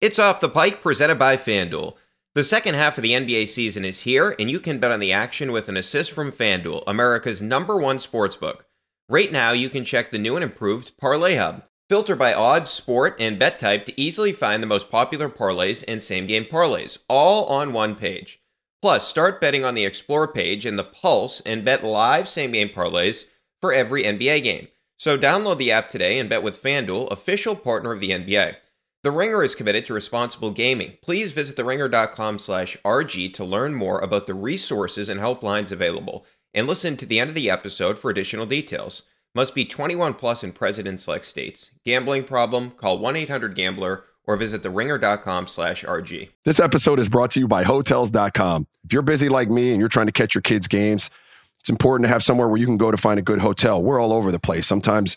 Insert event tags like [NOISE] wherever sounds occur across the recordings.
It's Off the Pike presented by FanDuel. The second half of the NBA season is here, and you can bet on the action with an assist from FanDuel, America's number one sportsbook. Right now, you can check the new and improved Parlay Hub. Filter by odds, sport, and bet type to easily find the most popular parlays and same game parlays, all on one page. Plus, start betting on the Explore page and the Pulse and bet live same game parlays for every NBA game. So download the app today and bet with FanDuel, official partner of the NBA. The Ringer is committed to responsible gaming. Please visit theringer.com slash RG to learn more about the resources and helplines available, and listen to the end of the episode for additional details. Must be 21 plus in present and select states. Gambling problem? Call 1-800-GAMBLER or visit theringer.com slash RG. This episode is brought to you by Hotels.com. If you're busy like me and you're trying to catch your kids' games, it's important to have somewhere where you can go to find a good hotel. We're all over the place. Sometimes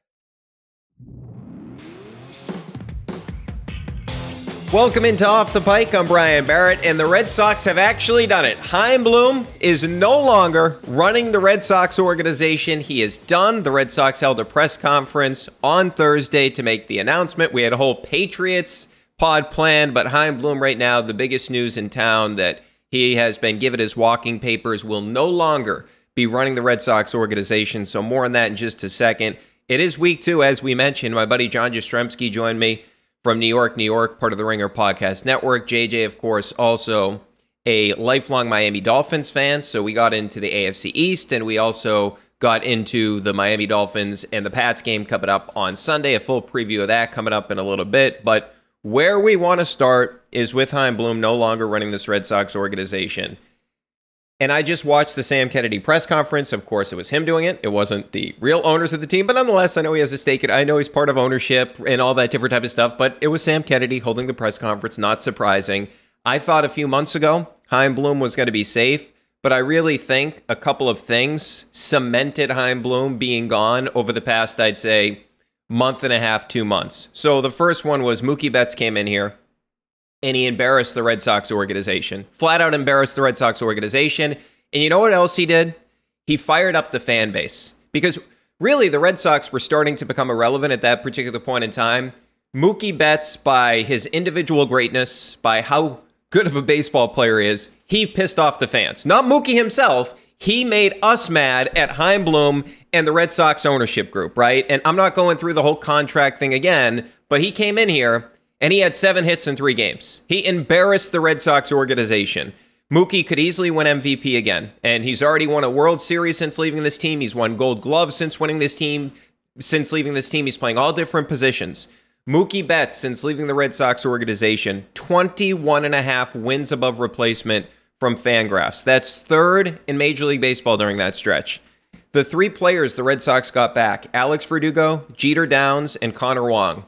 Welcome into Off the Pike. I'm Brian Barrett, and the Red Sox have actually done it. Chaim Bloom is no longer running the Red Sox organization. He is done. The Red Sox held a press conference on Thursday to make the announcement. We had a whole Patriots pod planned, but Chaim Bloom, right now, the biggest news in town that he has been given his walking papers, will no longer be running the Red Sox organization. So, more on that in just a second. It is week two, as we mentioned. My buddy John Jastremski joined me from New York, New York, part of the Ringer Podcast Network. JJ, of course, also a lifelong Miami Dolphins fan. So we got into the AFC East and we also got into the Miami Dolphins and the Pats game coming up on Sunday. A full preview of that coming up in a little bit. But where we want to start is with Chaim Bloom no longer running this Red Sox organization. And I just watched the Sam Kennedy press conference. Of course, it was him doing it. It wasn't the real owners of the team, but nonetheless, I know he has a stake. In, I know he's part of ownership and all that different type of stuff. But it was Sam Kennedy holding the press conference. Not surprising. I thought a few months ago Chaim Bloom was going to be safe, but I really think a couple of things cemented Chaim Bloom being gone over the past, I'd say, month and a half, two months. So the first one was Mookie Betts came in here and he embarrassed the Red Sox organization. Flat out embarrassed the Red Sox organization. And you know what else he did? He fired up the fan base because really the Red Sox were starting to become irrelevant at that particular point in time. Mookie Betts, by his individual greatness, by how good of a baseball player is, he pissed off the fans. Not Mookie himself. He made us mad at Chaim Bloom and the Red Sox ownership group, right? And I'm not going through the whole contract thing again, but he came in here and he had seven hits in three games. He embarrassed the Red Sox organization. Mookie could easily win MVP again, and he's already won a World Series since leaving this team. He's won Gold Gloves since winning this team. Since leaving this team, he's playing all different positions. Mookie Betts, since leaving the Red Sox organization, 21 and a half wins above replacement from Fangraphs. That's third in Major League Baseball during that stretch. The three players the Red Sox got back Alex Verdugo, Jeter Downs, and Connor Wong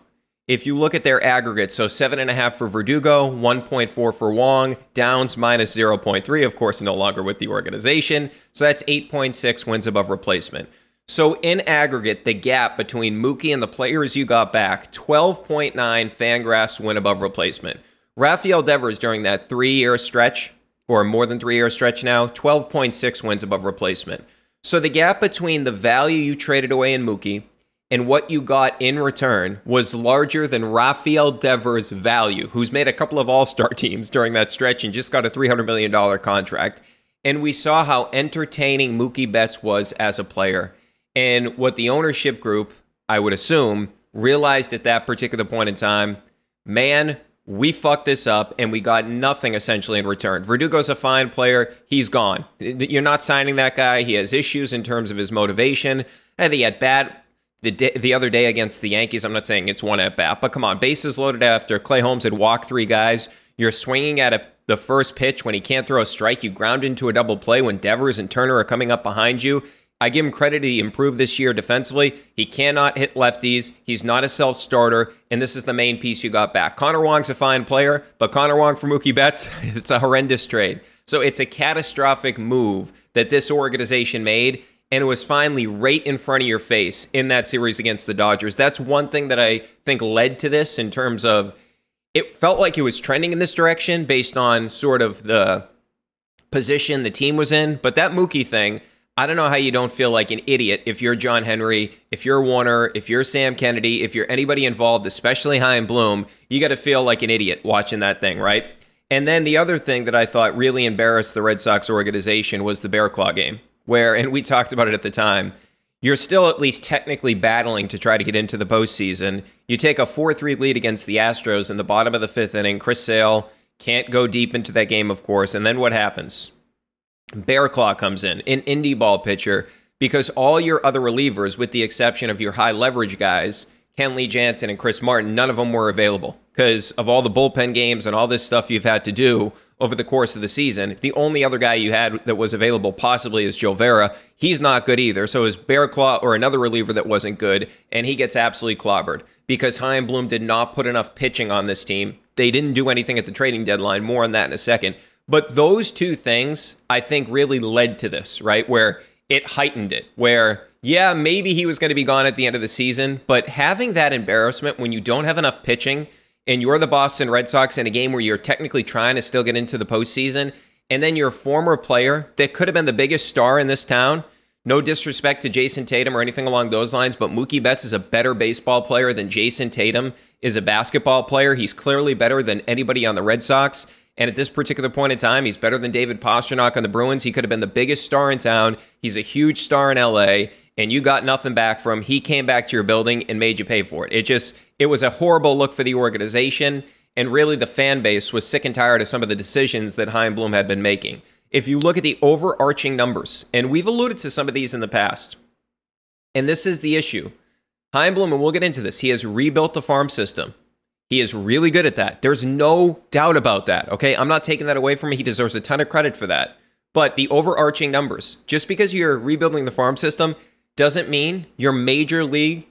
if you look at their aggregate, so seven and a half for Verdugo, 1.4 for Wong, Downs minus 0.3, of course, no longer with the organization. So that's 8.6 wins above replacement. So in aggregate, the gap between Mookie and the players you got back, 12.9 Fangraphs win above replacement. Rafael Devers during that three year stretch, or more than three year stretch now, 12.6 wins above replacement. So the gap between the value you traded away in Mookie and what you got in return was larger than Rafael Devers' value, who's made a couple of all star [LAUGHS] teams during that stretch and just got a $300 million contract. And we saw how entertaining Mookie Betts was as a player. And what the ownership group, I would assume, realized at that particular point in time man, we fucked this up and we got nothing essentially in return. Verdugo's a fine player. He's gone. You're not signing that guy. He has issues in terms of his motivation. And he had bad the day, the other day against the Yankees. I'm not saying it's one at bat, but come on, bases loaded after Clay Holmes had walked three guys. You're swinging at a, the first pitch when he can't throw a strike. You ground into a double play when Devers and Turner are coming up behind you. I give him credit. He improved this year defensively. He cannot hit lefties. He's not a self starter. And this is the main piece you got back. Connor Wong's a fine player, but Connor Wong for Mookie Betts, [LAUGHS] it's a horrendous trade. So it's a catastrophic move that this organization made. And it was finally right in front of your face in that series against the Dodgers. That's one thing that I think led to this in terms of it felt like it was trending in this direction based on sort of the position the team was in. But that Mookie thing, I don't know how you don't feel like an idiot if you're John Henry, if you're Werner, if you're Sam Kennedy, if you're anybody involved, especially Chaim Bloom, you got to feel like an idiot watching that thing, right? And then the other thing that I thought really embarrassed the Red Sox organization was the Bear Claw game, where, and we talked about it at the time, you're still at least technically battling to try to get into the postseason. You take a 4 3 lead against the Astros in the bottom of the fifth inning. Chris Sale can't go deep into that game, of course. And then what happens? Bear Claw comes in, an indie ball pitcher, because all your other relievers, with the exception of your high leverage guys, Kenley Jansen and Chris Martin, none of them were available because of all the bullpen games and all this stuff you've had to do over the course of the season. The only other guy you had that was available possibly is Joe Vera. He's not good either. So is Bear Claw or another reliever that wasn't good, and he gets absolutely clobbered because Chaim Bloom did not put enough pitching on this team. They didn't do anything at the trading deadline. More on that in a second. But those two things, I think, really led to this, right? Where it heightened it, where, yeah, maybe he was going to be gone at the end of the season, but having that embarrassment when you don't have enough pitching and you're the Boston Red Sox in a game where you're technically trying to still get into the postseason, and then your former player that could have been the biggest star in this town. No disrespect to Jayson Tatum or anything along those lines, but Mookie Betts is a better baseball player than Jayson Tatum is a basketball player. He's clearly better than anybody on the Red Sox. And at this particular point in time, he's better than David Pastrnak on the Bruins. He could have been the biggest star in town. He's a huge star in LA, and you got nothing back from him. He came back to your building and made you pay for it. It just, it was a horrible look for the organization. And really, the fan base was sick and tired of some of the decisions that Chaim Bloom had been making. If you look at the overarching numbers, and we've alluded to some of these in the past, and this is the issue. Chaim Bloom, and we'll get into this, he has rebuilt the farm system. He is really good at that. There's no doubt about that. Okay. I'm not taking that away from him. He deserves a ton of credit for that. But the overarching numbers, just because you're rebuilding the farm system, doesn't mean your major league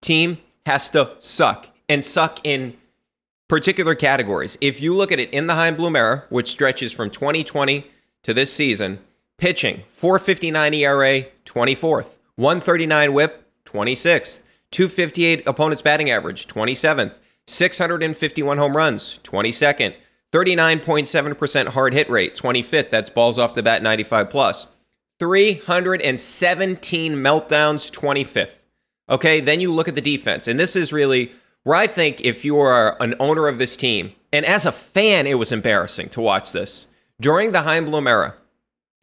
team has to suck and suck in particular categories. If you look at it in the Chaim Bloom era, which stretches from 2020 to this season, pitching 459 ERA, 24th, 139 whip, 26th, 258 opponent's batting average, 27th, 651 home runs, 22nd. 39.7% hard hit rate, 25th. That's balls off the bat, 95 plus. 317 meltdowns, 25th. Okay, then you look at the defense. And this is really where I think if you are an owner of this team, and as a fan, it was embarrassing to watch this. During the Chaim Bloom era,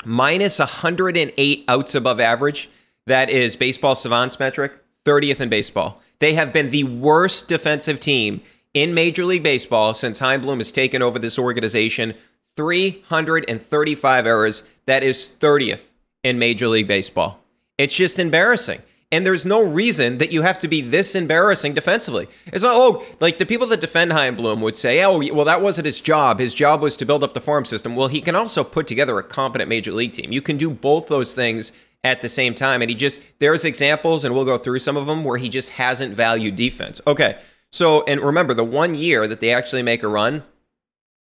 minus 108 outs above average. That is baseball savants metric, 30th in baseball. They have been the worst defensive team in Major League Baseball since Chaim Bloom has taken over this organization. 335 errors. That is 30th in Major League Baseball. It's just embarrassing. And there's no reason that you have to be this embarrassing defensively. It's not, oh, like the people that defend Chaim Bloom would say, oh, well, that wasn't his job. His job was to build up the farm system. Well, he can also put together a competent major league team. You can do both those things at the same time. And he just, there's examples, and we'll go through some of them, where he just hasn't valued defense. Okay. So, and remember, the one year that they actually make a run,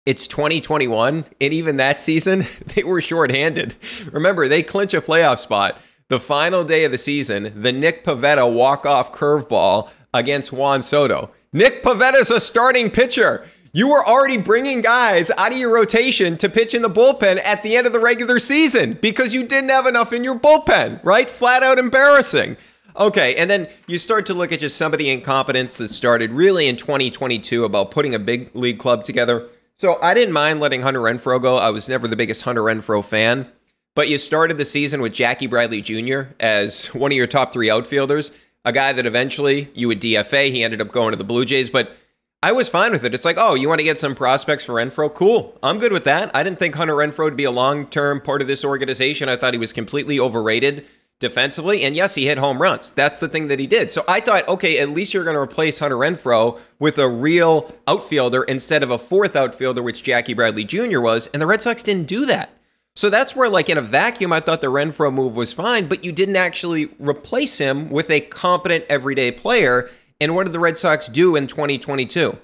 it's 2021. And even that season, [LAUGHS] they were shorthanded. Remember, they clinch a playoff spot. The final day of the season, the Nick Pivetta walk-off curveball against Juan Soto. Nick Pivetta's a starting pitcher. You were already bringing guys out of your rotation to pitch in the bullpen at the end of the regular season because you didn't have enough in your bullpen, right? Flat out embarrassing. Okay, and then you start to look at just some of the incompetence that started really in 2022 about putting a big league club together. So I didn't mind letting Hunter Renfroe go. I was never the biggest Hunter Renfroe fan. But you started the season with Jackie Bradley Jr. as one of your top three outfielders, a guy that eventually you would DFA. He ended up going to the Blue Jays, but I was fine with it. It's like, oh, you want to get some prospects for Renfroe? Cool. I'm good with that. I didn't think Hunter Renfroe would be a long term part of this organization. I thought he was completely overrated defensively. And yes, he hit home runs. That's the thing that he did. So I thought, okay, at least you're going to replace Hunter Renfroe with a real outfielder instead of a fourth outfielder, which Jackie Bradley Jr. was. And the Red Sox didn't do that. So that's where, like, in a vacuum, I thought the Renfroe move was fine, but you didn't actually replace him with a competent everyday player. And what did the Red Sox do in 2022?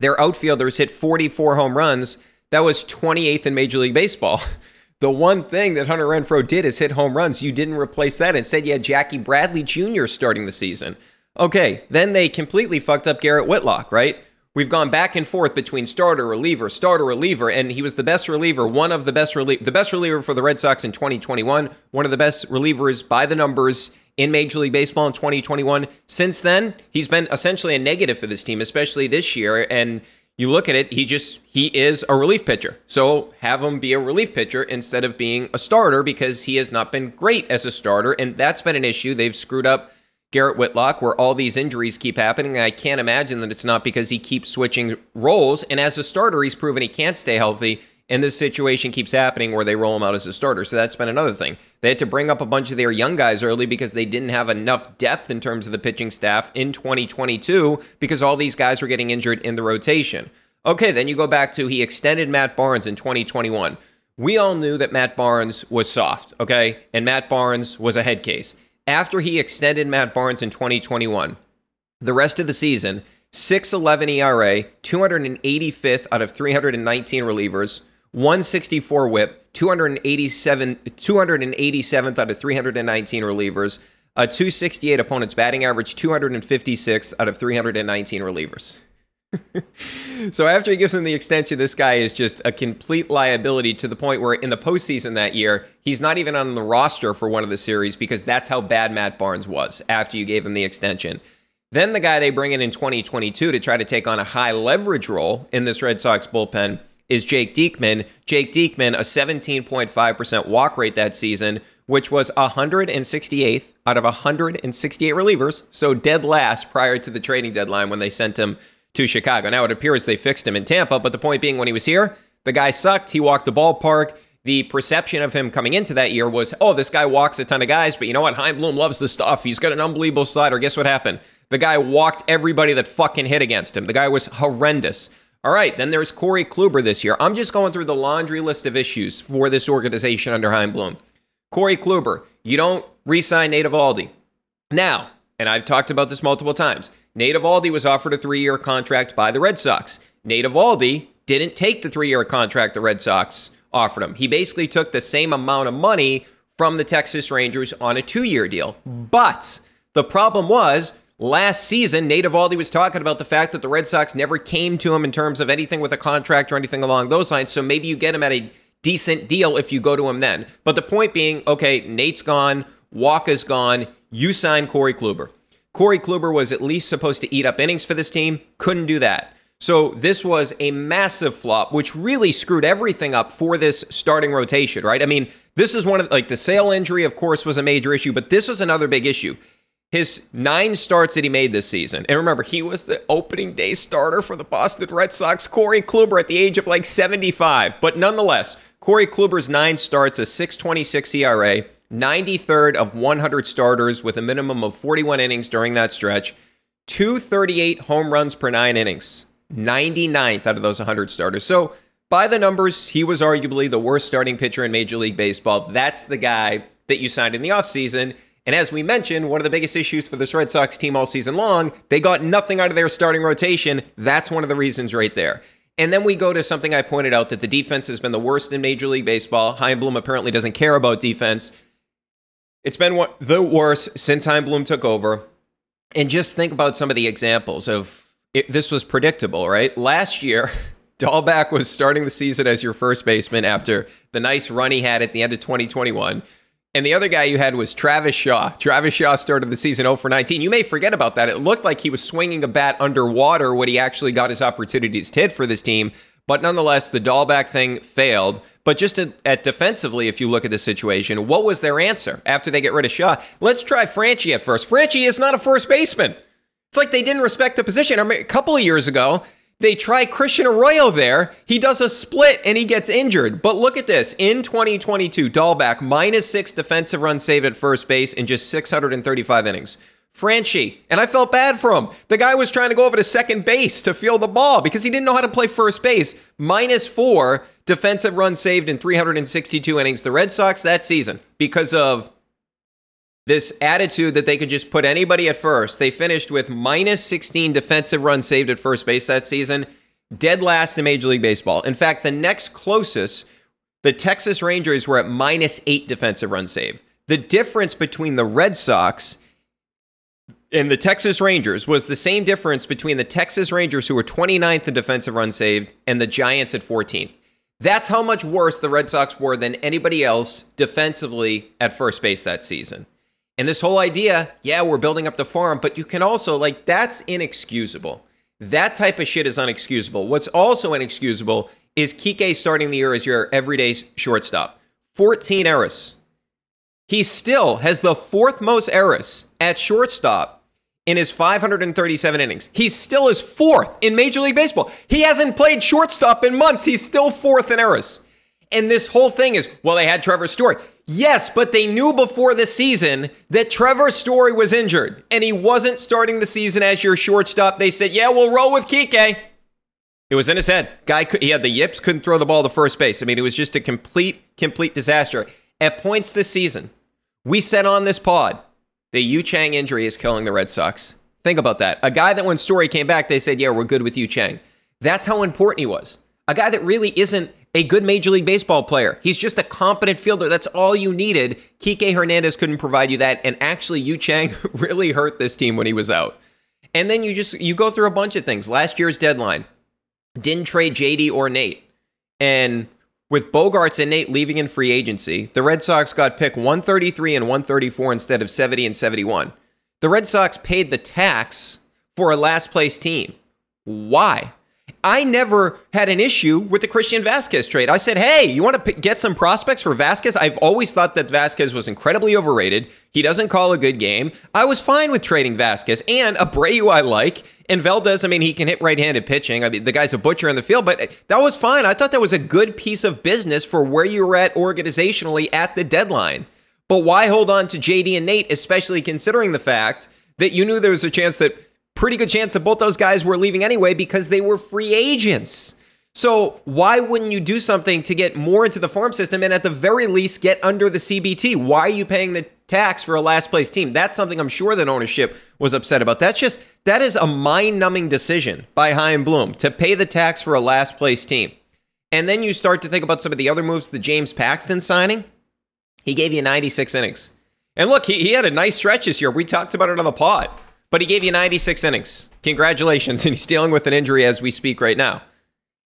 Their outfielders hit 44 home runs. That was 28th in Major League Baseball. [LAUGHS] The one thing that Hunter Renfroe did is hit home runs. You didn't replace that. Instead, you had Jackie Bradley Jr. starting the season. Okay, then they completely fucked up Garrett Whitlock, right? We've gone back and forth between starter, reliever, starter, reliever, and he was the best reliever, one of the best reliever, the best reliever for the Red Sox in 2021, one of the best relievers by the numbers in Major League Baseball in 2021. Since then, he's been essentially a negative for this team, especially this year. And you look at it, he just he is a relief pitcher. So have him be a relief pitcher instead of being a starter because he has not been great as a starter, and that's been an issue. They've screwed up Garrett Whitlock, where all these injuries keep happening. I can't imagine that it's not because he keeps switching roles. And as a starter, he's proven he can't stay healthy and this situation keeps happening where they roll him out as a starter. So that's been another thing. They had to bring up a bunch of their young guys early because they didn't have enough depth in terms of the pitching staff in 2022 because all these guys were getting injured in the rotation. Okay, then you go back to he extended Matt Barnes in 2021. We all knew that Matt Barnes was soft, okay? And Matt Barnes was a head case. After he extended Matt Barnes in 2021, the rest of the season, 611 ERA, 285th out of 319 relievers, 164 whip, 287 287th out of 319 relievers, a 268 opponent's batting average, 256th out of 319 relievers. [LAUGHS] so after he gives him the extension, this guy is just a complete liability to the point where in the postseason that year, he's not even on the roster for one of the series because that's how bad Matt Barnes was after you gave him the extension. Then the guy they bring in in 2022 to try to take on a high leverage role in this Red Sox bullpen is Jake Diekman. Jake Diekman, a 17.5% walk rate that season, which was 168th out of 168 relievers, so dead last prior to the trading deadline when they sent him to Chicago. Now it appears they fixed him in Tampa, but the point being, when he was here, the guy sucked. He walked the ballpark. The perception of him coming into that year was, oh, this guy walks a ton of guys, but you know what? Chaim Bloom loves the stuff. He's got an unbelievable slider. Guess what happened? The guy walked everybody that fucking hit against him. The guy was horrendous. All right, then there's Corey Kluber this year. I'm just going through the laundry list of issues for this organization under Chaim Bloom. Corey Kluber, you don't re sign Nate Eovaldi. Now, and I've talked about this multiple times, Nate Eovaldi was offered a three year contract by the Red Sox. Nate Eovaldi didn't take the three year contract the Red Sox offered him. He basically took the same amount of money from the Texas Rangers on a two year deal. But the problem was, Last season, Nate Eovaldi was talking about the fact that the Red Sox never came to him in terms of anything with a contract or anything along those lines. So maybe you get him at a decent deal if you go to him then. But the point being, okay, Nate's gone, Wacha's gone, you sign Corey Kluber. Corey Kluber was at least supposed to eat up innings for this team, couldn't do that. So this was a massive flop, which really screwed everything up for this starting rotation, right? I mean, this is one of like the Sale injury, of course, was a major issue, but this was another big issue his nine starts that he made this season. And remember, he was the opening day starter for the Boston Red Sox, Corey Kluber, at the age of like 75. But nonetheless, Corey Kluber's nine starts, a 626 ERA, 93rd of 100 starters with a minimum of 41 innings during that stretch, 238 home runs per nine innings, 99th out of those 100 starters. So, by the numbers, he was arguably the worst starting pitcher in Major League Baseball. That's the guy that you signed in the offseason. And as we mentioned, one of the biggest issues for this Red Sox team all season long, they got nothing out of their starting rotation. That's one of the reasons right there. And then we go to something I pointed out that the defense has been the worst in Major League Baseball. Chaim Bloom apparently doesn't care about defense. It's been the worst since Chaim Bloom took over. And just think about some of the examples of it, this was predictable, right? Last year, [LAUGHS] Dalbec was starting the season as your first baseman after the nice run he had at the end of 2021. And the other guy you had was Travis Shaw. Travis Shaw started the season 0 for 19. You may forget about that. It looked like he was swinging a bat underwater when he actually got his opportunities to hit for this team. But nonetheless, the Dalbec thing failed. But just at, at, defensively, if you look at the situation, what was their answer after they get rid of Shaw? Let's try Franchy at first. Franchy is not a first baseman. It's like they didn't respect the position. I mean, a couple of years ago, they try Christian Arroyo there. He does a split and he gets injured. But look at this. In 2022, Dalbec, minus six defensive run saved at first base in just 635 innings. Franchy, and I felt bad for him. The guy was trying to go over to second base to field the ball because he didn't know how to play first base. Minus four defensive runs saved in 362 innings. The Red Sox that season, because of this attitude that they could just put anybody at first, they finished with minus 16 defensive runs saved at first base that season, dead last in Major League Baseball. In fact, the next closest, the Texas Rangers were at minus eight defensive runs saved. The difference between the Red Sox and the Texas Rangers was the same difference between the Texas Rangers, who were 29th in defensive runs saved, and the Giants at 14th. That's how much worse the Red Sox were than anybody else defensively at first base that season. And this whole idea, yeah, we're building up the farm, but you can also, like, that's inexcusable. That type of shit is unexcusable. What's also inexcusable is Kike starting the year as your everyday shortstop. 14 errors. He still has the fourth most errors at shortstop in his 537 innings. He still is fourth in Major League Baseball. He hasn't played shortstop in months. He's still fourth in errors. And this whole thing is, well, they had Trevor Story. Yes, but they knew before the season that Trevor Story was injured and he wasn't starting the season as your shortstop. They said, yeah, we'll roll with Kike. It was in his head. Guy, he had the yips, couldn't throw the ball to first base. I mean, it was just a complete, complete disaster. At points this season, we said on this pod, the Yu Chang injury is killing the Red Sox. Think about that. A guy that when Story came back, they said, yeah, we're good with Yu Chang. That's how important he was. A guy that really isn't a good Major League Baseball player. He's just a competent fielder. That's all you needed. Kike Hernandez couldn't provide you that. And actually, Yu Chang [LAUGHS] really hurt this team when he was out. And then you just you go through a bunch of things. Last year's deadline didn't trade JD or Nate. And with Bogaerts and Nate leaving in free agency, the Red Sox got pick 133 and 134 instead of 70 and 71. The Red Sox paid the tax for a last place team. Why? I never had an issue with the Christian Vázquez trade. I said, hey, you want to p- get some prospects for Vázquez? I've always thought that Vázquez was incredibly overrated. He doesn't call a good game. I was fine with trading Vázquez and Abreu I like. And Valdez, I mean, he can hit right handed pitching. I mean, the guy's a butcher in the field, but eh, that was fine. I thought that was a good piece of business for where you were at organizationally at the deadline. But why hold on to JD and Nate, especially considering the fact that you knew there was a chance that pretty good chance that both those guys were leaving anyway because they were free agents. So why wouldn't you do something to get more into the farm system and at the very least get under the CBT? Why are you paying the tax for a last place team? That's something I'm sure that ownership was upset about. That's just that is a mind-numbing decision by Chaim Bloom to pay the tax for a last place team. And then you start to think about some of the other moves, the James Paxton signing. He gave you 96 innings. And look, he, he had a nice stretch this year. We talked about it on the pod but he gave you 96 innings. Congratulations. And he's dealing with an injury as we speak right now.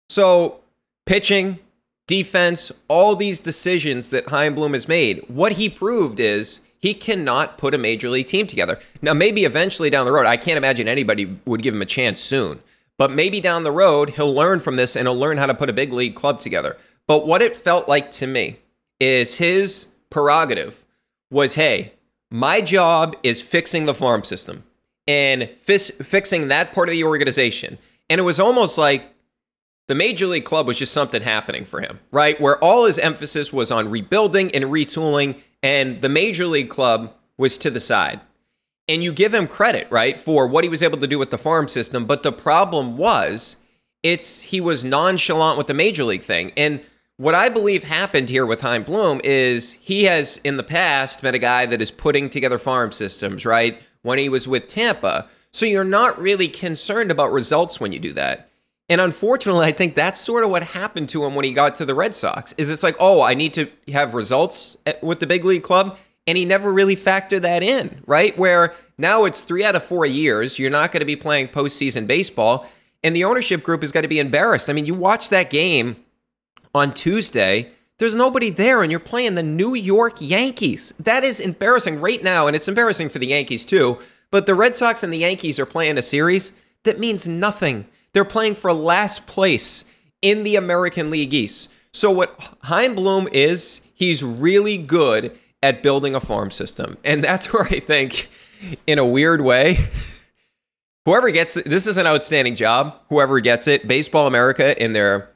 So, pitching, defense, all these decisions that Chaim Bloom has made, what he proved is he cannot put a major league team together. Now, maybe eventually down the road, I can't imagine anybody would give him a chance soon. But maybe down the road, he'll learn from this and he'll learn how to put a big league club together. But what it felt like to me is his prerogative was hey, my job is fixing the farm system and fixing that part of the organization. And it was almost like the major league club was just something happening for him, right? Where all his emphasis was on rebuilding and retooling, and the major league club was to the side. And you give him credit, right, for what he was able to do with the farm system. But the problem was, it's he was nonchalant with the major league thing. And what I believe happened here with Chaim Bloom is he has in the past been a guy that is putting together farm systems, right? When he was with Tampa. So you're not really concerned about results when you do that. And unfortunately, I think that's sort of what happened to him when he got to the Red Sox. Is it's like, oh, I need to have results with the big league club, and he never really factored that in, right? Where now it's three out of four years, you're not going to be playing postseason baseball, and the ownership group is going to be embarrassed. I mean, you watch that game on Tuesday. There's nobody there, and you're playing the New York Yankees. That is embarrassing right now, and it's embarrassing for the Yankees too. But the Red Sox and the Yankees are playing a series that means nothing. They're playing for last place in the American League East. So, what Chaim Bloom is, he's really good at building a farm system. And that's [LAUGHS] where I think, in a weird way, whoever gets it, this is an outstanding job. Whoever gets it, Baseball America in their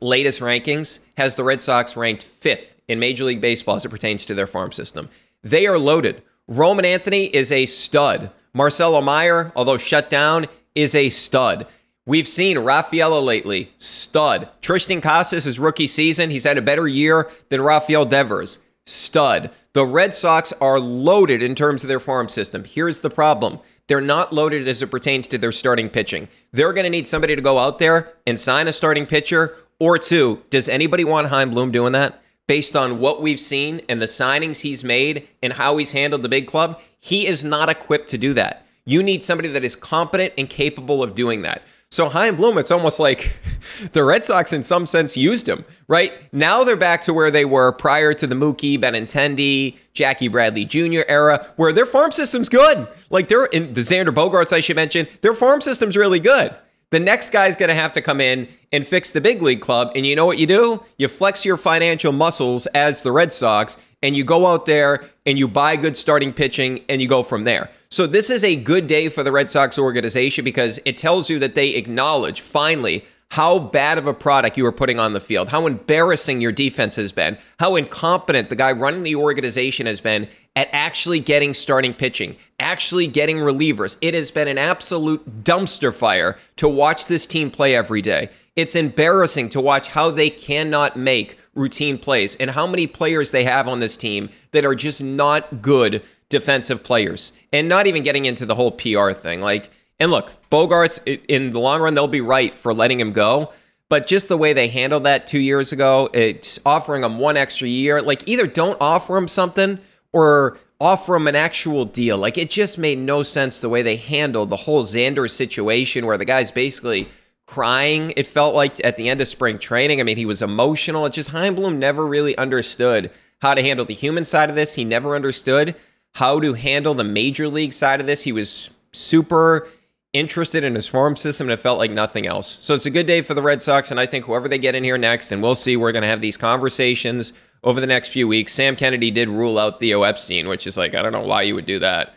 latest rankings has the Red Sox ranked fifth in Major League Baseball as it pertains to their farm system. They are loaded. Roman Anthony is a stud. Marcelo Mayer, although shut down, is a stud. We've seen Rafaela lately, stud. Triston Casas, his rookie season, he's had a better year than Rafael Devers, stud. The Red Sox are loaded in terms of their farm system. Here's the problem they're not loaded as it pertains to their starting pitching. They're going to need somebody to go out there and sign a starting pitcher or two. Does anybody want Chaim Bloom doing that? Based on what we've seen and the signings he's made and how he's handled the big club, he is not equipped to do that. You need somebody that is competent and capable of doing that. So Chaim Bloom, it's almost like [LAUGHS] the Red Sox in some sense used him, right? Now they're back to where they were prior to the Mookie, Benintendi, Jackie Bradley Jr. era, where their farm system's good. Like they're in the Xander Bogaerts, I should mention, their farm system's really good. The next guy's going to have to come in and fix the big league club. And you know what you do? You flex your financial muscles as the Red Sox and you go out there and you buy good starting pitching and you go from there. So this is a good day for the Red Sox organization because it tells you that they acknowledge finally how bad of a product you were putting on the field, how embarrassing your defense has been, how incompetent the guy running the organization has been at actually getting starting pitching, actually getting relievers. It has been an absolute dumpster fire to watch this team play every day. It's embarrassing to watch how they cannot make routine plays and how many players they have on this team that are just not good defensive players. And not even getting into the whole PR thing. Like, and look, Bogaerts, in the long run, they'll be right for letting him go. But just the way they handled that two years ago, it's offering him one extra year. Like, either don't offer him something or offer him an actual deal. Like, it just made no sense the way they handled the whole Xander situation where the guy's basically crying. It felt like at the end of spring training. I mean, he was emotional. It just Chaim Bloom never really understood how to handle the human side of this. He never understood how to handle the major league side of this. He was super interested in his farm system and it felt like nothing else. So it's a good day for the Red Sox, and I think whoever they get in here next, and we'll see, we're going to have these conversations over the next few weeks. Sam Kennedy did rule out Theo Epstein, which is like, I don't know why you would do that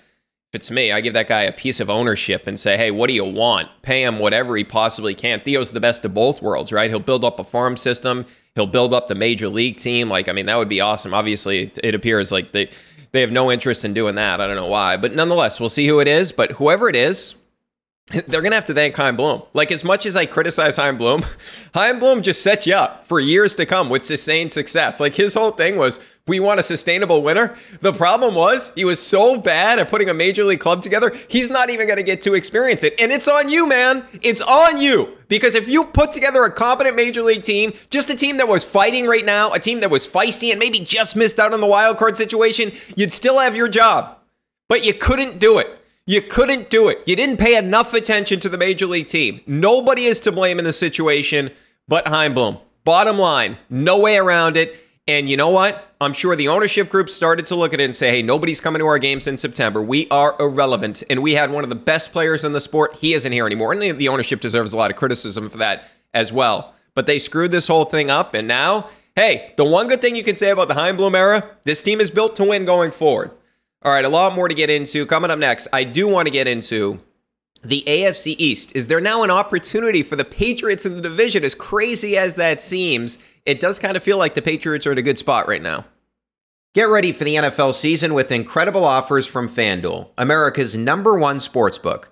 if it's me, I give that guy a piece of ownership and say, hey, what do you want? Pay him whatever he possibly can. Theo's the best of both worlds, right? He'll build up a farm system. He'll build up the major league team. Like, I mean, that would be awesome. Obviously, it appears like they, they have no interest in doing that. I don't know why. But nonetheless, we'll see who it is. But whoever it is, [LAUGHS] they're gonna have to thank Chaim Bloom. Like as much as I criticize Chaim Bloom, [LAUGHS] Chaim Bloom just set you up for years to come with sustained success. Like his whole thing was, we want a sustainable winner. The problem was he was so bad at putting a major league club together, he's not even gonna get to experience it. And it's on you, man. It's on you. Because if you put together a competent major league team, just a team that was fighting right now, a team that was feisty and maybe just missed out on the wild card situation, you'd still have your job. But you couldn't do it. You couldn't do it. You didn't pay enough attention to the major league team. Nobody is to blame in the situation but Chaim Bloom. Bottom line, no way around it. And you know what? I'm sure the ownership group started to look at it and say, hey, nobody's coming to our games in September. We are irrelevant. And we had one of the best players in the sport. He isn't here anymore. And the ownership deserves a lot of criticism for that as well. But they screwed this whole thing up. And now, hey, the one good thing you can say about the Chaim Bloom era, this team is built to win going forward. All right, a lot more to get into. Coming up next, I do want to get into the AFC East. Is there now an opportunity for the Patriots in the division? As crazy as that seems, it does kind of feel like the Patriots are in a good spot right now. Get ready for the NFL season with incredible offers from FanDuel, America's number one sportsbook.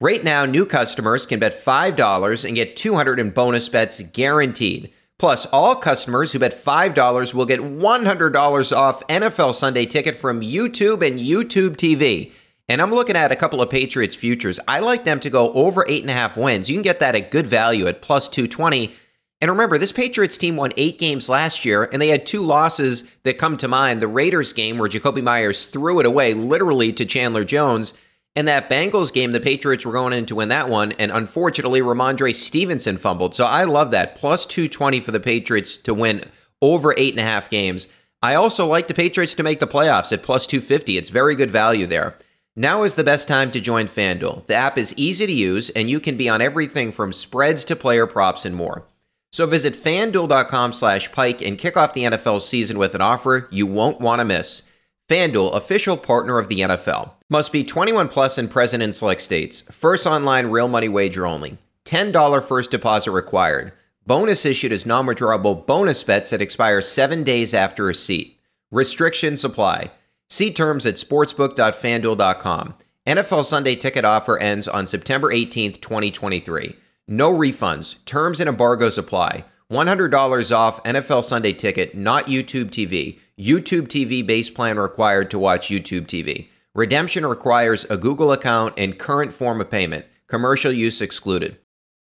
Right now, new customers can bet $5 and get 200 in bonus bets guaranteed. Plus, all customers who bet $5 will get $100 off NFL Sunday ticket from YouTube and YouTube TV. And I'm looking at a couple of Patriots futures. I like them to go over 8.5 wins. You can get that at good value at plus 220. And remember, this Patriots team won eight games last year, and they had two losses that come to mind. The Raiders game, where Jakobi Meyers threw it away literally to Chandler Jones, in that Bengals game, the Patriots were going in to win that one, and unfortunately, Rhamondre Stevenson fumbled. So I love that. Plus 220 for the Patriots to win over eight and a half games. I also like the Patriots to make the playoffs at plus 250. It's very good value there. Now is the best time to join FanDuel. The app is easy to use, and you can be on everything from spreads to player props and more. So visit fanduel.com slash pike and kick off the NFL season with an offer you won't want to miss. FanDuel, official partner of the NFL. Must be 21 plus and present in select states. First online real money wager only. $10 first deposit required. Bonus issued as non withdrawable bonus bets that expire seven days after receipt. Restrictions apply. See terms at sportsbook.fanduel.com. NFL Sunday ticket offer ends on September 18th, 2023. No refunds. Terms and embargoes apply. $100 off NFL Sunday ticket, not YouTube TV. YouTube TV base plan required to watch YouTube TV. Redemption requires a Google account and current form of payment. Commercial use excluded.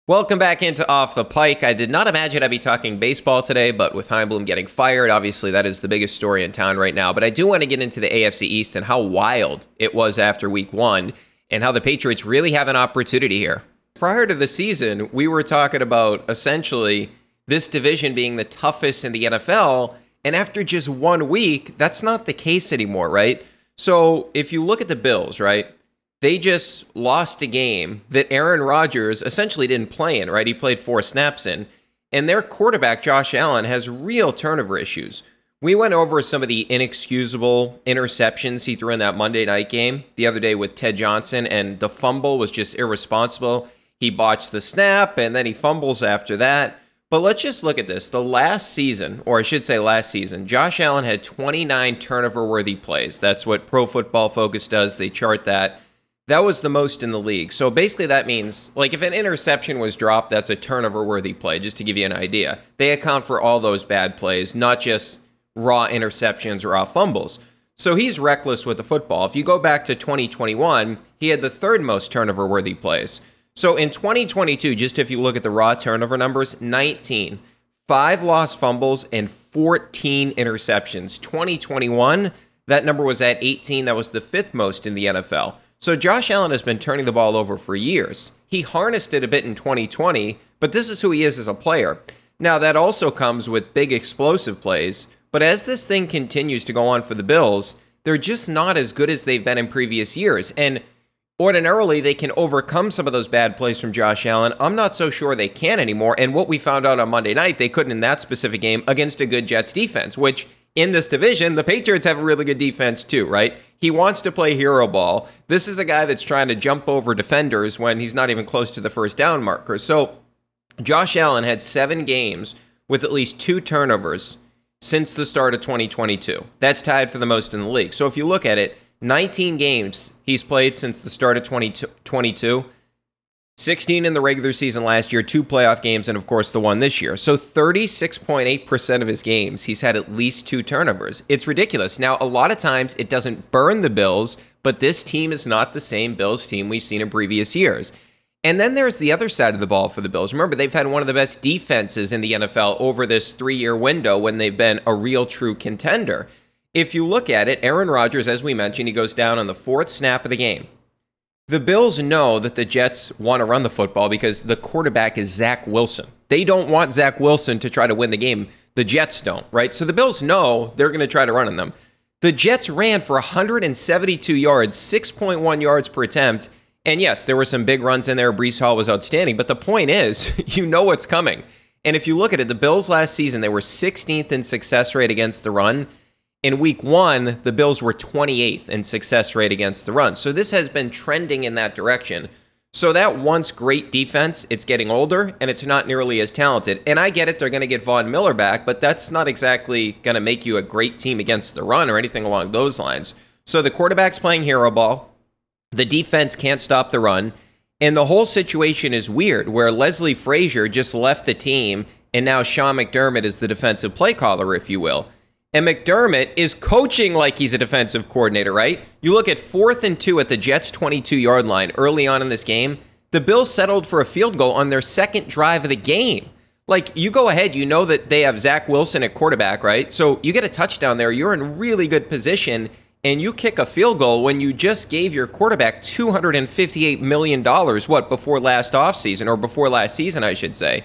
Welcome back into Off the Pike. I did not imagine I'd be talking baseball today, but with Chaim Bloom getting fired, obviously that is the biggest story in town right now. But I do want to get into the AFC East and how wild it was after week one and how the Patriots really have an opportunity here. Prior to the season, we were talking about essentially this division being the toughest in the NFL. And after just one week, that's not the case anymore, right? So if you look at the Bills, right? they just lost a game that Aaron Rodgers essentially didn't play in, right? He played four snaps in. And their quarterback, Josh Allen, has real turnover issues. We went over some of the inexcusable interceptions he threw in that Monday night game the other day with Ted Johnson, and the fumble was just irresponsible. He botched the snap and then he fumbles after that. But let's just look at this. The last season, or I should say last season, Josh Allen had 29 turnover worthy plays. That's what Pro Football Focus does. They chart that. That was the most in the league. So basically, that means like if an interception was dropped, that's a turnover worthy play, just to give you an idea. They account for all those bad plays, not just raw interceptions or raw fumbles. So he's reckless with the football. If you go back to 2021, he had the third most turnover worthy plays. So in 2022, just if you look at the raw turnover numbers, 19, five lost fumbles, and 14 interceptions. 2021, that number was at 18. That was the fifth most in the NFL. So Josh Allen has been turning the ball over for years. He harnessed it a bit in 2020, but this is who he is as a player. Now, that also comes with big explosive plays, but as this thing continues to go on for the Bills, they're just not as good as they've been in previous years. And ordinarily, they can overcome some of those bad plays from Josh Allen. I'm not so sure they can anymore. And what we found out on Monday night, they couldn't in that specific game against a good Jets defense, which in this division, the Patriots have a really good defense too, right? He wants to play hero ball. This is a guy that's trying to jump over defenders when he's not even close to the first down marker. So, Josh Allen had seven games with at least two turnovers since the start of 2022. That's tied for the most in the league. So, if you look at it, 19 games he's played since the start of 2022. 16 in the regular season last year, two playoff games, and of course the one this year. So 36.8% of his games, he's had at least two turnovers. It's ridiculous. Now, a lot of times it doesn't burn the Bills, but this team is not the same Bills team we've seen in previous years. And then there's the other side of the ball for the Bills. Remember, they've had one of the best defenses in the NFL over this three year window when they've been a real true contender. If you look at it, Aaron Rodgers, as we mentioned, he goes down on the fourth snap of the game. The Bills know that the Jets want to run the football because the quarterback is Zach Wilson. They don't want Zach Wilson to try to win the game. The Jets don't, right? So the Bills know they're going to try to run on them. The Jets ran for 172 yards, 6.1 yards per attempt. And yes, there were some big runs in there. Breece Hall was outstanding. But the point is, [LAUGHS] you know what's coming. And if you look at it, the Bills last season, they were 16th in success rate against the run. In week one, the Bills were 28th in success rate against the run. So this has been trending in that direction. So that once great defense, it's getting older and it's not nearly as talented. And I get it, they're going to get Von Miller back, but that's not exactly going to make you a great team against the run or anything along those lines. So the quarterback's playing hero ball. The defense can't stop the run. And the whole situation is weird where Leslie Frazier just left the team and now Sean McDermott is the defensive play caller, if you will. And McDermott is coaching like he's a defensive coordinator, right? You look at fourth and two at the Jets' 22 yard line early on in this game. The Bills settled for a field goal on their second drive of the game. Like, you go ahead, you know that they have Zach Wilson at quarterback, right? So you get a touchdown there, you're in really good position, and you kick a field goal when you just gave your quarterback $258 million, what, before last offseason, or before last season, I should say.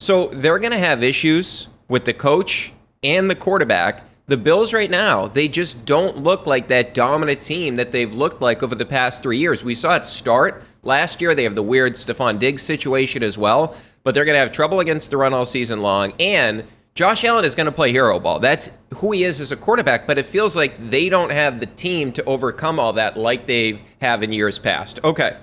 So they're going to have issues with the coach and the quarterback. The Bills right now, they just don't look like that dominant team that they've looked like over the past three years. We saw it start last year. They have the weird Stefon Diggs situation as well, but they're going to have trouble against the run all season long. And Josh Allen is going to play hero ball. That's who he is as a quarterback, but it feels like they don't have the team to overcome all that like they have in years past. Okay.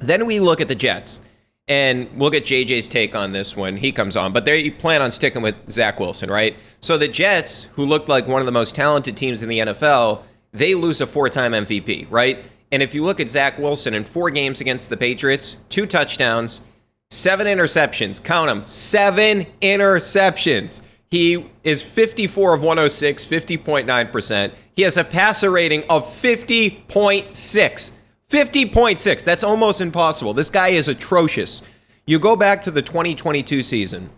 Then we look at the Jets, and we'll get JJ's take on this when he comes on, but they plan on sticking with Zach Wilson, right? So the Jets, who looked like one of the most talented teams in the NFL, they lose a four time MVP, right? And if you look at Zach Wilson in four games against the Patriots, two touchdowns, seven interceptions. Count them. Seven interceptions. He is 54 of 106, 50.9%. He has a passer rating of 50.6. 50.6. That's almost impossible. This guy is atrocious. You go back to the 2022 season.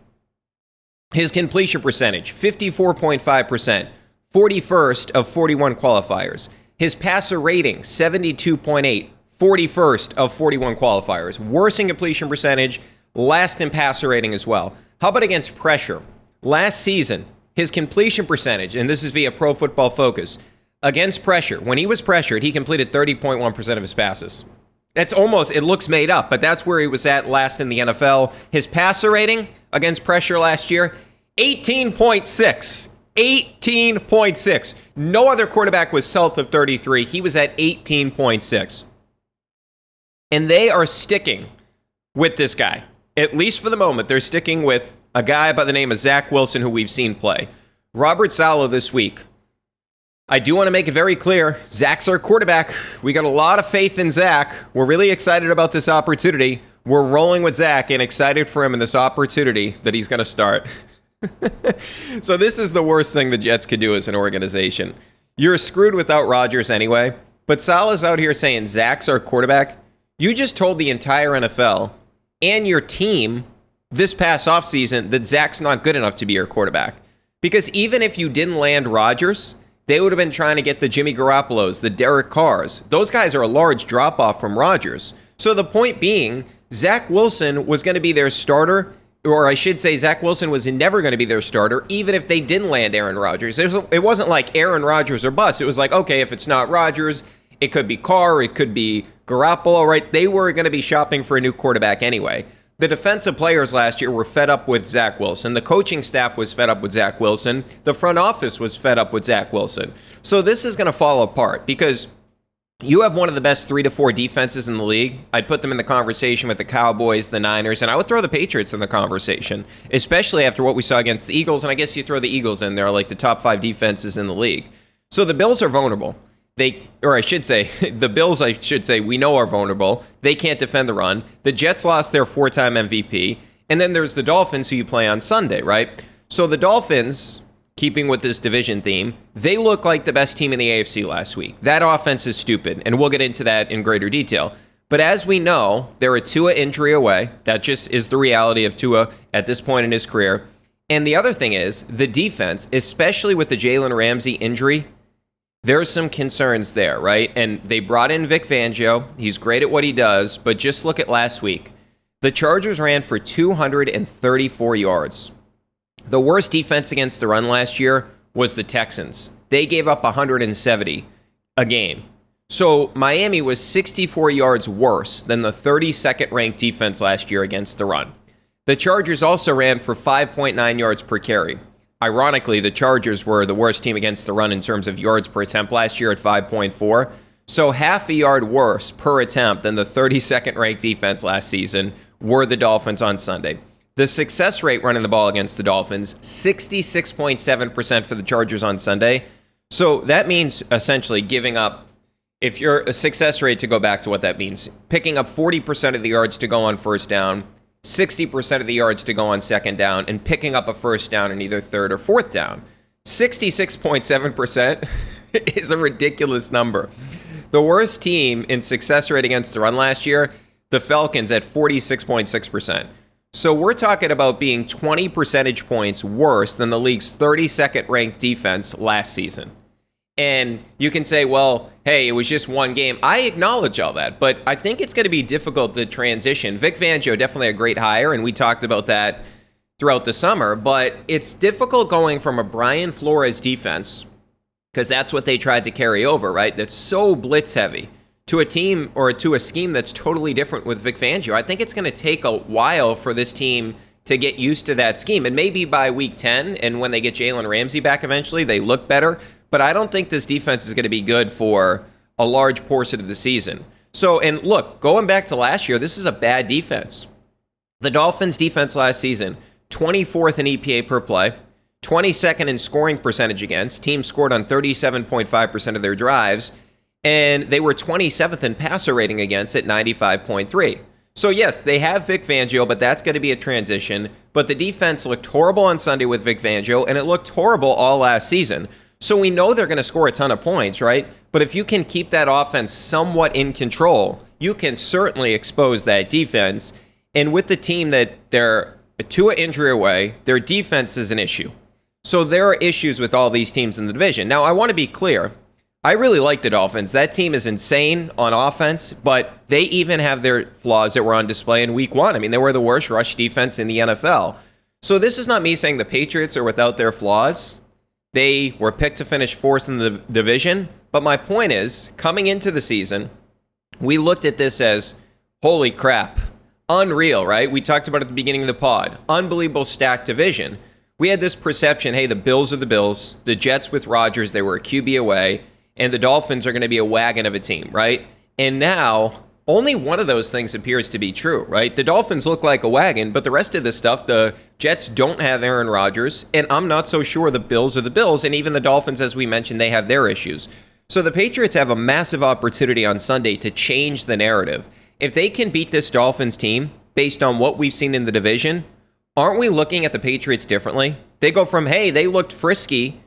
His completion percentage, 54.5%, 41st of 41 qualifiers. His passer rating, 72.8, 41st of 41 qualifiers. Worst in completion percentage, last in passer rating as well. How about against pressure? Last season, his completion percentage, and this is via Pro Football Focus, against pressure, when he was pressured, he completed 30.1% of his passes. That's almost, it looks made up, but that's where he was at last in the NFL. His passer rating against pressure last year, 18.6. 18.6. No other quarterback was south of 33. He was at 18.6. And they are sticking with this guy. At least for the moment, they're sticking with a guy by the name of Zach Wilson, who we've seen play. Robert Saleh this week. I do want to make it very clear Zach's our quarterback. We got a lot of faith in Zach. We're really excited about this opportunity. We're rolling with Zach and excited for him in this opportunity that he's going to start. [LAUGHS] so this is the worst thing the Jets could do as an organization. You're screwed without Rodgers anyway. But Saleh's out here saying Zach's our quarterback. You just told the entire NFL and your team this past offseason that Zach's not good enough to be your quarterback. Because even if you didn't land Rodgers, they would have been trying to get the Jimmy Garoppolos, the Derek Carrs. Those guys are a large drop off from Rodgers. So the point being, Zach Wilson was going to be their starter or I should say, Zach Wilson was never going to be their starter, even if they didn't land Aaron Rodgers. It wasn't like Aaron Rodgers or bust. It was like, okay, if it's not Rodgers, it could be Carr, it could be Garoppolo, right? They were going to be shopping for a new quarterback anyway. The defensive players last year were fed up with Zach Wilson. The coaching staff was fed up with Zach Wilson. The front office was fed up with Zach Wilson. So this is going to fall apart because you have one of the best three to four defenses in the league. I'd put them in the conversation with the Cowboys, the Niners, and I would throw the Patriots in the conversation, especially after what we saw against the Eagles. And I guess you throw the Eagles in there, like the top five defenses in the league. So the Bills are vulnerable. They, or I should say, [LAUGHS] the Bills, I should say, we know are vulnerable. They can't defend the run. The Jets lost their four time MVP. And then there's the Dolphins, who you play on Sunday, right? So the Dolphins, keeping with this division theme, they look like the best team in the AFC last week. That offense is stupid, and we'll get into that in greater detail. But as we know, they're a Tua injury away. That just is the reality of Tua at this point in his career. And the other thing is, the defense, especially with the Jalen Ramsey injury, there's some concerns there, right? And they brought in Vic Fangio. He's great at what he does, but just look at last week. The Chargers ran for 234 yards. The worst defense against the run last year was the Texans. They gave up 170 a game. So Miami was 64 yards worse than the 32nd ranked defense last year against the run. The Chargers also ran for 5.9 yards per carry. Ironically, the Chargers were the worst team against the run in terms of yards per attempt last year at 5.4. So half a yard worse per attempt than the 32nd ranked defense last season were the Dolphins on Sunday. The success rate running the ball against the Dolphins, 66.7% for the Chargers on Sunday. So that means essentially giving up, if you're a success rate to go back to what that means, picking up 40% of the yards to go on first down, 60% of the yards to go on second down, and picking up a first down in either third or fourth down. 66.7% [LAUGHS] is a ridiculous number. The worst team in success rate against the run last year, the Falcons at 46.6%. So we're talking about being 20 percentage points worse than the league's 32nd ranked defense last season. And you can say, well, hey, it was just one game. I acknowledge all that, but I think it's going to be difficult to transition. Vic Fangio, definitely a great hire, and we talked about that throughout the summer, but it's difficult going from a Brian Flores defense, because that's what they tried to carry over, right? That's so blitz heavy to a team or to a scheme that's totally different with Vic Fangio. I think it's going to take a while for this team to get used to that scheme. And maybe by week 10, and when they get Jalen Ramsey back eventually, they look better. But I don't think this defense is going to be good for a large portion of the season. So, and look, going back to last year, this is a bad defense. The Dolphins' defense last season, 24th in EPA per play, 22nd in scoring percentage against. Teams scored on 37.5% of their drives, and they were 27th in passer rating against at 95.3. So, yes, they have Vic Fangio, but that's going to be a transition. But the defense looked horrible on Sunday with Vic Fangio, and it looked horrible all last season. So we know they're going to score a ton of points, right? But if you can keep that offense somewhat in control, you can certainly expose that defense. And with the team that they're a Tua injury away, their defense is an issue. So there are issues with all these teams in the division. Now, I want to be clear. I really like the Dolphins. That team is insane on offense, but they even have their flaws that were on display in week one. I mean, they were the worst rush defense in the NFL. So this is not me saying the Patriots are without their flaws. They were picked to finish fourth in the division. But my point is, coming into the season, we looked at this as holy crap, unreal, right? We talked about at the beginning of the pod, unbelievable stacked division. We had this perception hey, the Bills are the Bills, the Jets with Rodgers, they were a QB away, and the Dolphins are going to be a wagon of a team, right? And now only one of those things appears to be true, right? The Dolphins look like a wagon, but the rest of the stuff, the Jets don't have Aaron Rodgers, and I'm not so sure the Bills are the Bills, and even the Dolphins, as we mentioned, they have their issues. So the Patriots have a massive opportunity on Sunday to change the narrative. If they can beat this Dolphins team based on what we've seen in the division, aren't we looking at the Patriots differently? They go from, hey, they looked frisky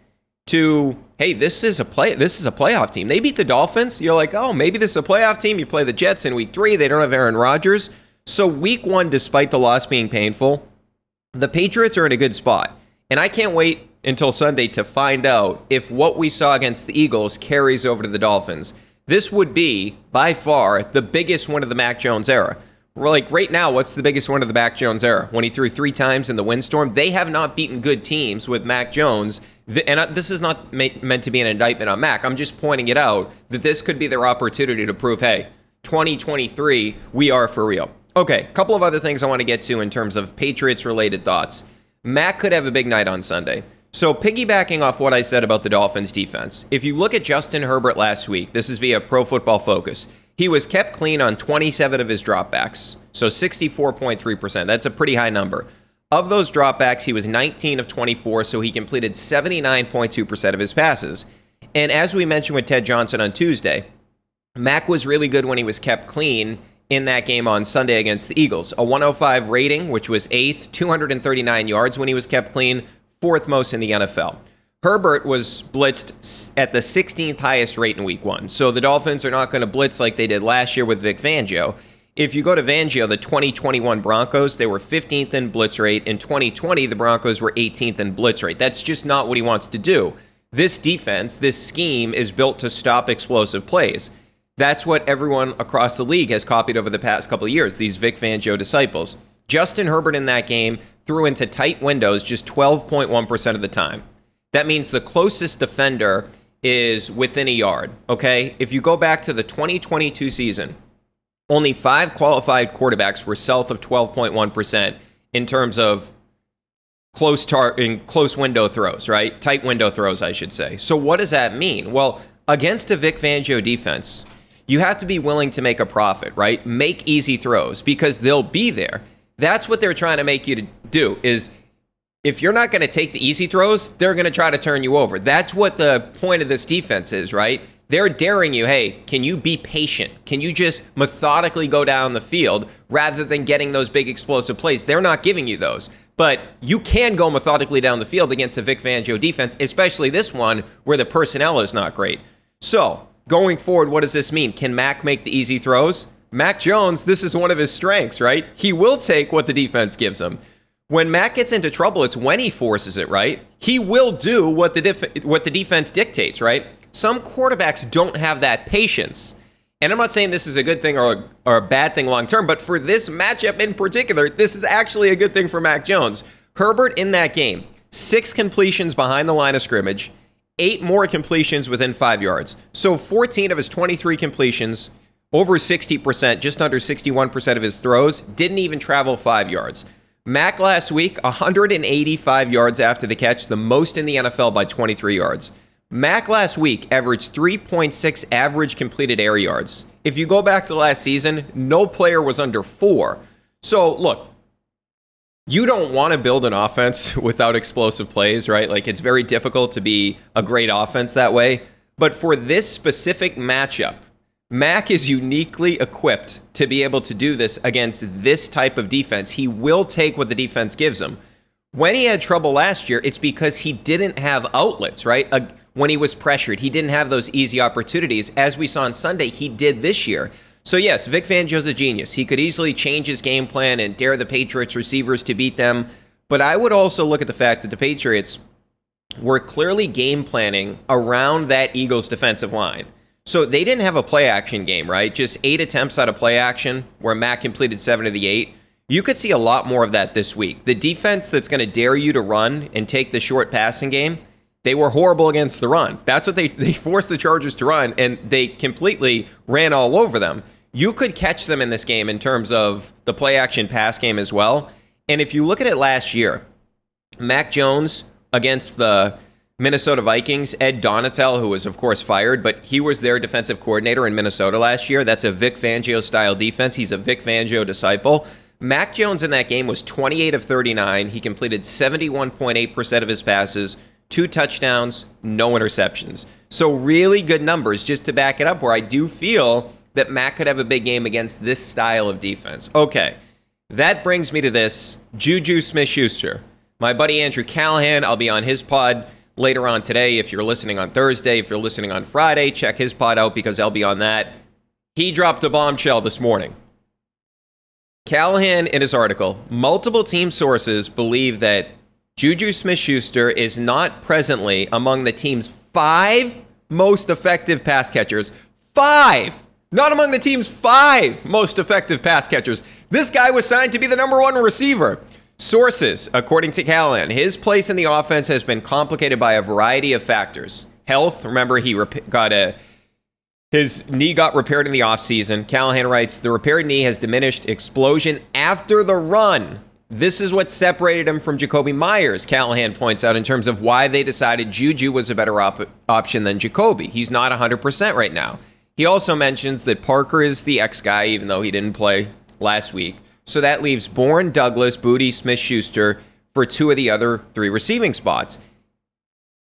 to hey, this is a play this is a playoff team. They beat the Dolphins. You're like, oh, maybe this is a playoff team. You play the Jets in week three. They don't have Aaron Rodgers. So week one, despite the loss being painful, the Patriots are in a good spot. And I can't wait until Sunday to find out if what we saw against the Eagles carries over to the Dolphins. This would be, by far, the biggest one of the Mac Jones era. Like, right now, what's the biggest one of the Mac Jones era? When he threw three times in the windstorm? They have not beaten good teams with Mac Jones and uh, this is not meant to be an indictment on Mac. I'm just pointing it out that this could be their opportunity to prove, hey, 2023, we are for real. Okay, a couple of other things I want to get to in terms of Patriots related thoughts. Mac could have a big night on Sunday. So, piggybacking off what I said about the Dolphins defense, if you look at Justin Herbert last week, this is via Pro Football Focus, he was kept clean on 27 of his dropbacks, so 64.3%. That's a pretty high number. Of those dropbacks, he was 19 of 24, so he completed 79.2% of his passes. And as we mentioned with Ted Johnson on Tuesday, Mac was really good when he was kept clean in that game on Sunday against the Eagles. A 105 rating, which was eighth, 239 yards when he was kept clean, fourth most in the NFL. Herbert was blitzed at the 16th highest rate in week one. So the Dolphins are not going to blitz like they did last year with Vic Fangio. If you go to Fangio, the 2021 Broncos, they were 15th in blitz rate. In 2020, the Broncos were 18th in blitz rate. That's just not what he wants to do. This defense, this scheme is built to stop explosive plays. That's what everyone across the league has copied over the past couple of years, these Vic Fangio disciples. Justin Herbert in that game threw into tight windows just 12.1% of the time. That means the closest defender is within a yard, okay? If you go back to the 2022 season, only five qualified quarterbacks were south of 12.1% in terms of close tar- in close window throws, right? Tight window throws, I should say. So what does that mean? Well, against a Vic Fangio defense, you have to be willing to make a profit, right? Make easy throws because they'll be there. That's what they're trying to make you to do is if you're not going to take the easy throws, they're going to try to turn you over. That's what the point of this defense is, right? They're daring you, hey, can you be patient? Can you just methodically go down the field rather than getting those big explosive plays? They're not giving you those. But you can go methodically down the field against a Vic Fangio defense, especially this one where the personnel is not great. So, going forward, what does this mean? Can Mac make the easy throws? Mac Jones, this is one of his strengths, right? He will take what the defense gives him. When Mac gets into trouble, it's when he forces it, right? He will do what the def- what the defense dictates, right? Some quarterbacks don't have that patience. And I'm not saying this is a good thing or a, or a bad thing long term, but for this matchup in particular, this is actually a good thing for Mac Jones. Herbert in that game, six completions behind the line of scrimmage, eight more completions within five yards. So 14 of his 23 completions, over 60%, just under 61% of his throws, didn't even travel five yards. Mac last week, 185 yards after the catch, the most in the NFL by 23 yards. Mac last week averaged 3.6 average completed air yards. If you go back to last season, no player was under four. So, look, you don't want to build an offense [LAUGHS] without explosive plays, right? Like, it's very difficult to be a great offense that way. But for this specific matchup, Mac is uniquely equipped to be able to do this against this type of defense. He will take what the defense gives him. When he had trouble last year, it's because he didn't have outlets, right? Uh, when he was pressured, he didn't have those easy opportunities. As we saw on Sunday, he did this year. So, yes, Vic Fangio's a genius. He could easily change his game plan and dare the Patriots receivers to beat them. But I would also look at the fact that the Patriots were clearly game planning around that Eagles defensive line. So they didn't have a play action game, right? Just eight attempts out of play action where Mac completed seven of the eight. You could see a lot more of that this week. The defense that's going to dare you to run and take the short passing game, they were horrible against the run. That's what they, [LAUGHS] they forced the Chargers to run, and they completely ran all over them. You could catch them in this game in terms of the play action pass game as well. And if you look at it last year, Mac Jones against the Minnesota Vikings, Ed Donatell, who was, of course, fired, but he was their defensive coordinator in Minnesota last year. That's a Vic Fangio style defense. He's a Vic Fangio disciple. Mac Jones in that game was 28 of 39. He completed 71.8% of his passes, two touchdowns, no interceptions. So, really good numbers just to back it up, where I do feel that Mac could have a big game against this style of defense. Okay, that brings me to this Juju Smith Schuster. My buddy Andrew Callahan, I'll be on his pod later on today. If you're listening on Thursday, if you're listening on Friday, check his pod out because I'll be on that. He dropped a bombshell this morning. Callahan, in his article, multiple team sources believe that Juju Smith Schuster is not presently among the team's five most effective pass catchers. Five! Not among the team's five most effective pass catchers. This guy was signed to be the number one receiver. Sources, according to Callahan, his place in the offense has been complicated by a variety of factors. Health, remember he rep- got a his knee got repaired in the offseason. Callahan writes, the repaired knee has diminished explosion after the run. This is what separated him from Jakobi Meyers, Callahan points out, in terms of why they decided Juju was a better op- option than Jakobi. He's not 100% right now. He also mentions that Parker is the X guy, even though he didn't play last week. So that leaves Bourne, Douglas, Booty, Smith Schuster for two of the other three receiving spots.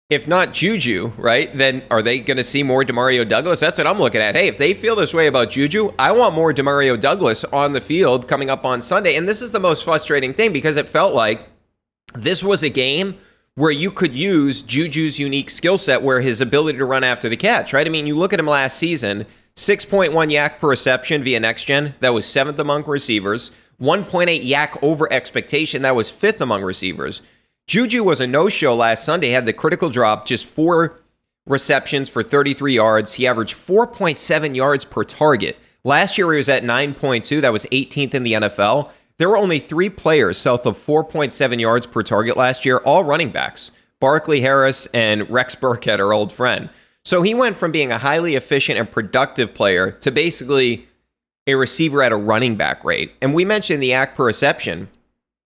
If not Juju, right, then are they going to see more Demario Douglas? That's what I'm looking at. Hey, if they feel this way about Juju, I want more Demario Douglas on the field coming up on Sunday. And this is the most frustrating thing because it felt like this was a game where you could use Juju's unique skill set, where his ability to run after the catch, right? I mean, you look at him last season, 6.1 YAC per reception via next gen, that was seventh among receivers. 1.8 YAC over expectation. That was fifth among receivers. Juju was a no show last Sunday, had the critical drop, just four receptions for 33 yards. He averaged 4.7 yards per target. Last year, he was at 9.2. That was 18th in the NFL. There were only three players south of 4.7 yards per target last year, all running backs Barkley Harris and Rex Burkhead, our old friend. So he went from being a highly efficient and productive player to basically a receiver at a running back rate. And we mentioned the YAC per reception,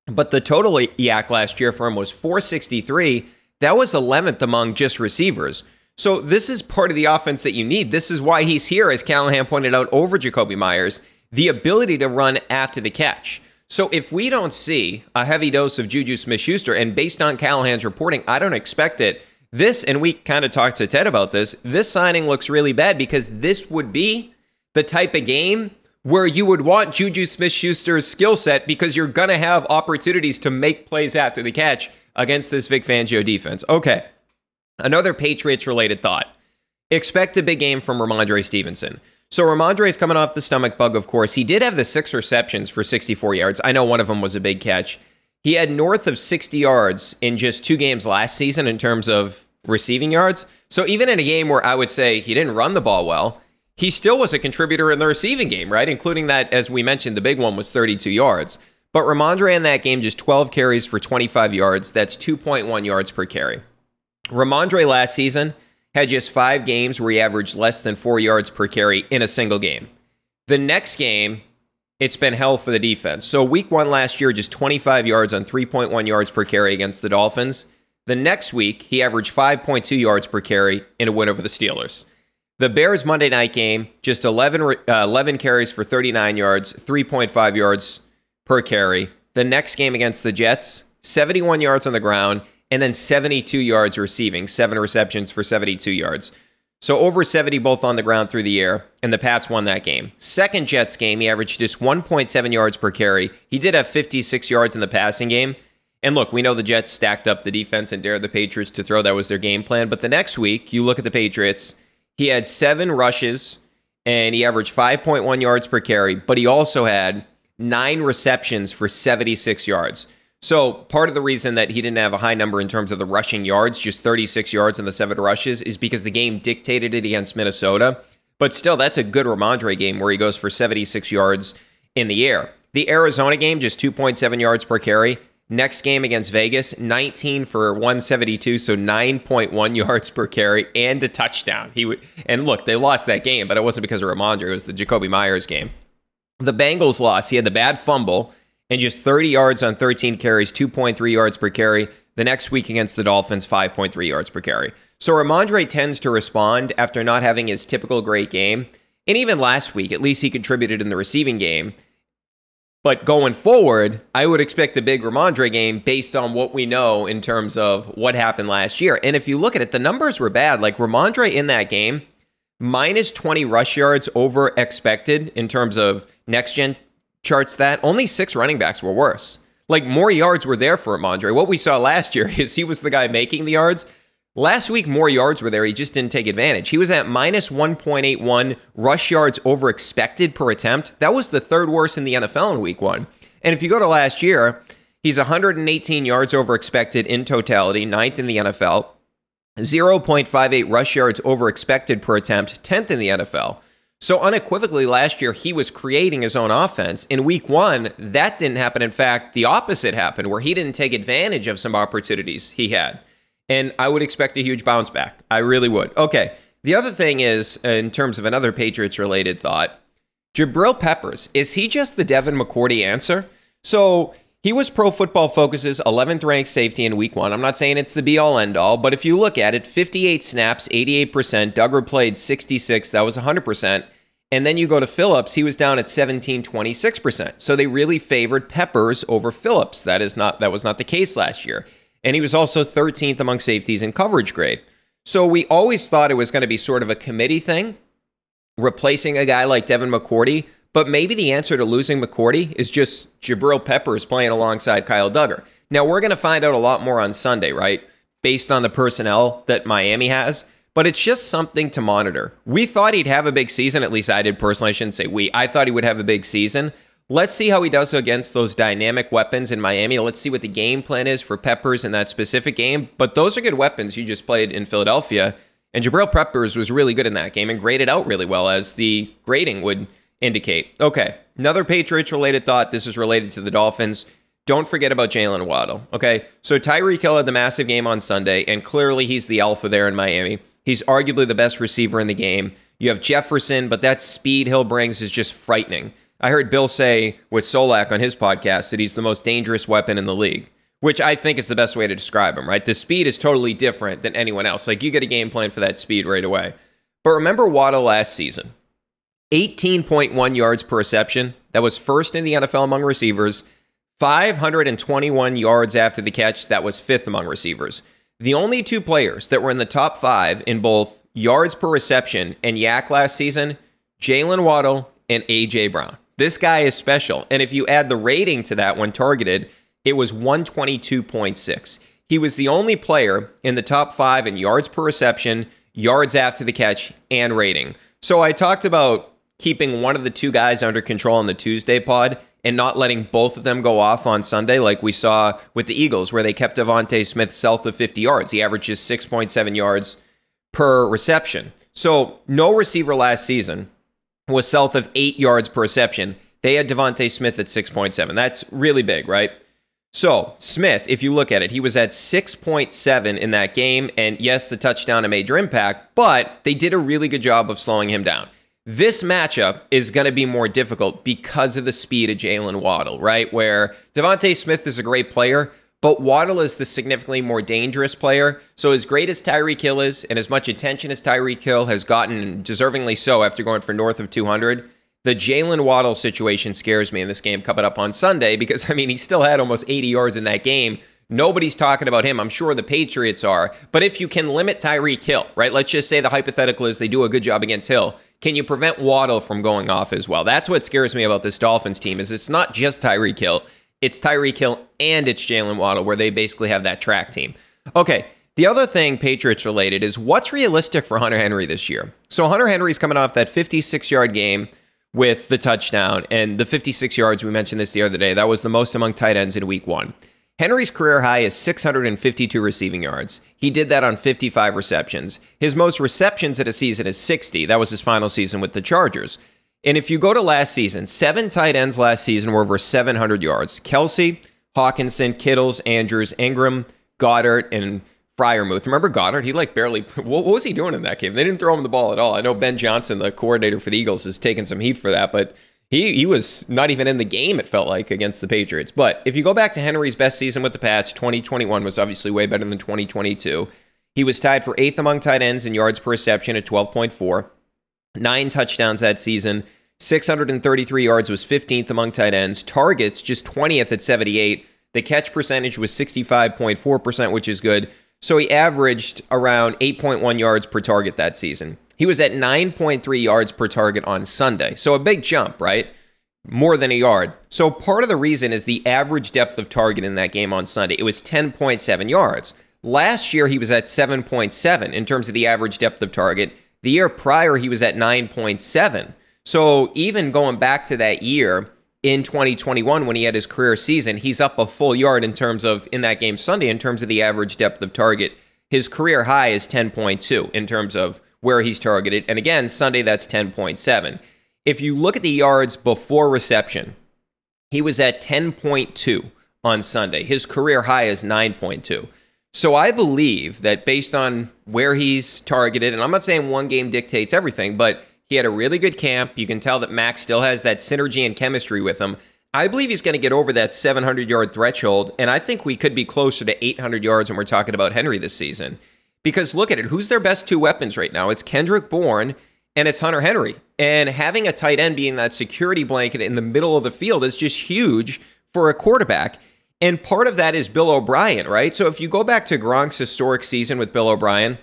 but the total YAC last year for him was 463. That was 11th among just receivers. So this is part of the offense that you need. This is why he's here, as Callahan pointed out, over Jakobi Meyers, the ability to run after the catch. So if we don't see a heavy dose of Juju Smith Schuster, and based on Callahan's reporting, I don't expect it. This, and we kind of talked to Ted about this, this signing looks really bad because this would be the type of game where you would want Juju Smith Schuster's skill set because you're going to have opportunities to make plays after the catch against this Vic Fangio defense. Okay. Another Patriots related thought. Expect a big game from Rhamondre Stevenson. So Rhamondre is coming off the stomach bug, of course. He did have the six receptions for 64 yards. I know one of them was a big catch. He had north of 60 yards in just two games last season in terms of receiving yards. So even in a game where I would say he didn't run the ball well, he still was a contributor in the receiving game, right? Including that, as we mentioned, the big one was 32 yards. But Rhamondre in that game, just 12 carries for 25 yards. That's 2.1 yards per carry. Rhamondre last season had just five games where he averaged less than four yards per carry in a single game. The next game, it's been hell for the defense. So week one last year, just 25 yards on 3.1 yards per carry against the Dolphins. The next week, he averaged 5.2 yards per carry in a win over the Steelers. The Bears Monday night game, just 11, uh, 11 carries for 39 yards, 3.5 yards per carry. The next game against the Jets, 71 yards on the ground, and then 72 yards receiving, seven receptions for 72 yards. So over 70 both on the ground through the air, and the Pats won that game. Second Jets game, he averaged just 1.7 yards per carry. He did have 56 yards in the passing game. And look, we know the Jets stacked up the defense and dared the Patriots to throw. That was their game plan. But the next week, you look at the Patriots, he had seven rushes and he averaged 5.1 yards per carry, but he also had nine receptions for 76 yards. So part of the reason that he didn't have a high number in terms of the rushing yards, just 36 yards in the seven rushes, is because the game dictated it against Minnesota. But still, that's a good Rhamondre game where he goes for 76 yards in the air. The Arizona game, just 2.7 yards per carry. Next game against Vegas, 19 for 172, so 9.1 yards per carry and a touchdown. He would, and look, they lost that game, but it wasn't because of Rhamondre. It was the Jakobi Meyers game. The Bengals lost. He had the bad fumble and just 30 yards on 13 carries, 2.3 yards per carry. The next week against the Dolphins, 5.3 yards per carry. So Rhamondre tends to respond after not having his typical great game. And even last week, at least he contributed in the receiving game. But going forward, I would expect a big Rhamondre game based on what we know in terms of what happened last year. And if you look at it, the numbers were bad. Like Rhamondre in that game, minus 20 rush yards over expected in terms of next gen charts that only six running backs were worse. Like more yards were there for Rhamondre. What we saw last year [LAUGHS] is he was the guy making the yards. Last week, more yards were there. He just didn't take advantage. He was at minus 1.81 rush yards over expected per attempt. That was the third worst in the NFL in week one. And if you go to last year, he's 118 yards over expected in totality, ninth in the NFL. 0.58 rush yards over expected per attempt, 10th in the NFL. So unequivocally, last year he was creating his own offense. In week one, that didn't happen. In fact, the opposite happened, where he didn't take advantage of some opportunities he had. And I would expect a huge bounce back. I really would. Okay. The other thing is, in terms of another Patriots related thought, Jabril Peppers, is he just the Devin McCourty answer? So he was Pro Football Focus's 11th ranked safety in week one. I'm not saying it's the be all end all, but if you look at it, 58 snaps, 88%. Dugger played 66, that was 100%. And then you go to Phillips, he was down at 17, 26%. So they really favored Peppers over Phillips. That is not that was not the case last year. And he was also 13th among safeties in coverage grade. So we always thought it was going to be sort of a committee thing, replacing a guy like Devin McCourty. But maybe the answer to losing McCourty is just Jabril Peppers playing alongside Kyle Dugger. Now, we're going to find out a lot more on Sunday, right? Based on the personnel that Miami has. But it's just something to monitor. We thought he'd have a big season, at least I did personally. I shouldn't say we. I thought he would have a big season. Let's see how he does against those dynamic weapons in Miami. Let's see what the game plan is for Peppers in that specific game. But those are good weapons you just played in Philadelphia. And Jabril Peppers was really good in that game and graded out really well, as the grading would indicate. Okay, another Patriots related thought. This is related to the Dolphins. Don't forget about Jalen Waddle. Okay, so Tyreek Hill had the massive game on Sunday, and clearly he's the alpha there in Miami. He's arguably the best receiver in the game. You have Jefferson, but that speed Hill brings is just frightening. I heard Bill say with Solak on his podcast that he's the most dangerous weapon in the league, which I think is the best way to describe him, right? The speed is totally different than anyone else. Like you get a game plan for that speed right away. But remember Waddle last season 18.1 yards per reception. That was first in the NFL among receivers. 521 yards after the catch. That was fifth among receivers. The only two players that were in the top five in both yards per reception and YAC last season, Jalen Waddle and A.J. Brown. This guy is special. And if you add the rating to that when targeted, it was 122.6. He was the only player in the top five in yards per reception, yards after the catch, and rating. So I talked about keeping one of the two guys under control on the Tuesday pod and not letting both of them go off on Sunday, like we saw with the Eagles, where they kept DeVonta Smith south of 50 yards. He averages 6.7 yards per reception. So no receiver last season was south of eight yards per reception. They had DeVonta Smith at 6.7. That's really big, right? So, Smith, if you look at it, he was at 6.7 in that game. And yes, the touchdown a major impact, but they did a really good job of slowing him down. This matchup is going to be more difficult because of the speed of Jalen Waddle, right? Where DeVonta Smith is a great player, but Waddle is the significantly more dangerous player. So, as great as Tyreek Hill is, and as much attention as Tyreek Hill has gotten, deservingly so, after going for north of 200, the Jalen Waddle situation scares me in this game coming up on Sunday because, I mean, he still had almost 80 yards in that game. Nobody's talking about him. I'm sure the Patriots are. But if you can limit Tyreek Hill, right? Let's just say the hypothetical is they do a good job against Hill. Can you prevent Waddle from going off as well? That's what scares me about this Dolphins team is it's not just Tyreek Hill. It's Tyreek Hill and it's Jalen Waddle where they basically have that track team. Okay, the other thing Patriots related is what's realistic for Hunter Henry this year? So Hunter Henry's coming off that 56 yard game with the touchdown and the 56 yards. We mentioned this the other day. That was the most among tight ends in week one. Henry's career high is 652 receiving yards. He did that on 55 receptions. His most receptions at a season is 60. That was his final season with the Chargers. And if you go to last season, seven tight ends last season were over 700 yards. Kelce, Hockenson, Kittles, Andrews, Engram, Goedert, and Freiermuth. Remember Goedert? He like barely. [LAUGHS] What, was he doing in that game? They didn't throw him the ball at all. I know Ben Johnson, the coordinator for the Eagles, has taken some heat for that, but he he was not even in the game. It felt like against the Patriots. But if you go back to Henry's best season with the Pats, 2021 was obviously way better than 2022. He was tied for eighth among tight ends in yards per reception at 12.4, nine touchdowns that season. 633 yards was 15th among tight ends. Targets just 20th at 78. The catch percentage was 65.4%, which is good. So he averaged around 8.1 yards per target that season. He was at 9.3 yards per target on Sunday. So a big jump, right? More than a yard. So part of the reason is the average depth of target in that game on Sunday. It was 10.7 yards. Last year, he was at 7.7 in terms of the average depth of target. The year prior, he was at 9.7. So even going back to that year in 2021 when he had his career season, he's up a full yard in terms of in that game Sunday in terms of the average depth of target. His career high is 10.2 in terms of where he's targeted. And again, Sunday, that's 10.7. If you look at the yards before reception, he was at 10.2 on Sunday. His career high is 9.2. So I believe that based on where he's targeted, and I'm not saying one game dictates everything, but he had a really good camp. You can tell that Mac's still has that synergy and chemistry with him. I believe he's going to get over that 700 yard threshold, and I think we could be closer to 800 yards when we're talking about Henry this season. Because look at it, who's their best two weapons right now? It's Kendrick Bourne and it's Hunter Henry. And having a tight end being that security blanket in the middle of the field is just huge for a quarterback. And part of that is Bill O'Brien, right? So if you go back to Gronk's historic season with Bill O'Brien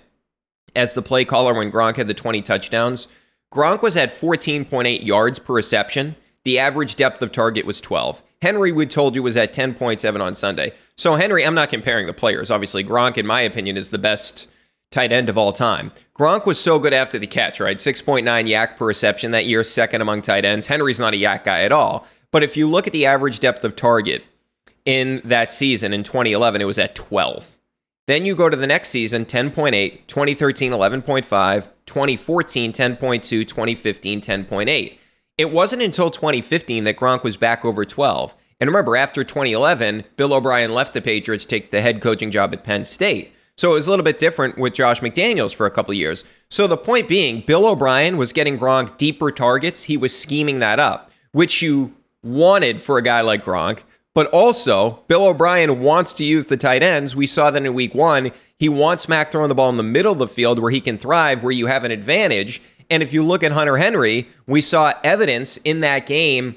as the play caller when Gronk had the 20 touchdowns, Gronk was at 14.8 yards per reception. The average depth of target was 12. Henry, we told you, was at 10.7 on Sunday. So, Henry, I'm not comparing the players. Obviously, Gronk, in my opinion, is the best tight end of all time. Gronk was so good after the catch, right? 6.9 YAC per reception that year, second among tight ends. Henry's not a YAC guy at all. But if you look at the average depth of target in that season in 2011, it was at 12. Then you go to the next season, 10.8, 2013, 11.5, 2014, 10.2, 2015, 10.8. It wasn't until 2015 that Gronk was back over 12. And remember, after 2011, Bill O'Brien left the Patriots to take the head coaching job at Penn State. So it was a little bit different with Josh McDaniels for a couple years. So the point being, Bill O'Brien was getting Gronk deeper targets. He was scheming that up, which you wanted for a guy like Gronk. But also, Bill O'Brien wants to use the tight ends. We saw that in week one. He wants Mac throwing the ball in the middle of the field where he can thrive, where you have an advantage. And if you look at Hunter Henry, we saw evidence in that game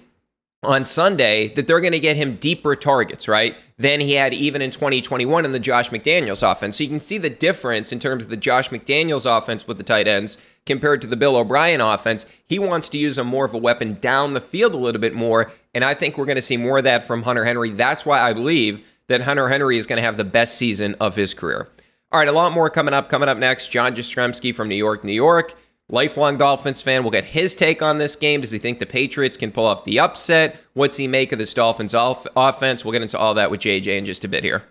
on Sunday that they're going to get him deeper targets, right? Than he had even in 2021 in the Josh McDaniels offense. So you can see the difference in terms of the Josh McDaniels offense with the tight ends compared to the Bill O'Brien offense. He wants to use a more of a weapon down the field a little bit more. And I think we're going to see more of that from Hunter Henry. That's why I believe that Hunter Henry is going to have the best season of his career. All right, a lot more coming up. Coming up next, John Jastremski from New York, New York lifelong Dolphins fan. We'll get his take on this game. Does he think the Patriots can pull off the upset? What's he make of this Dolphins off- offense? We'll get into all that with JJ in just a bit here.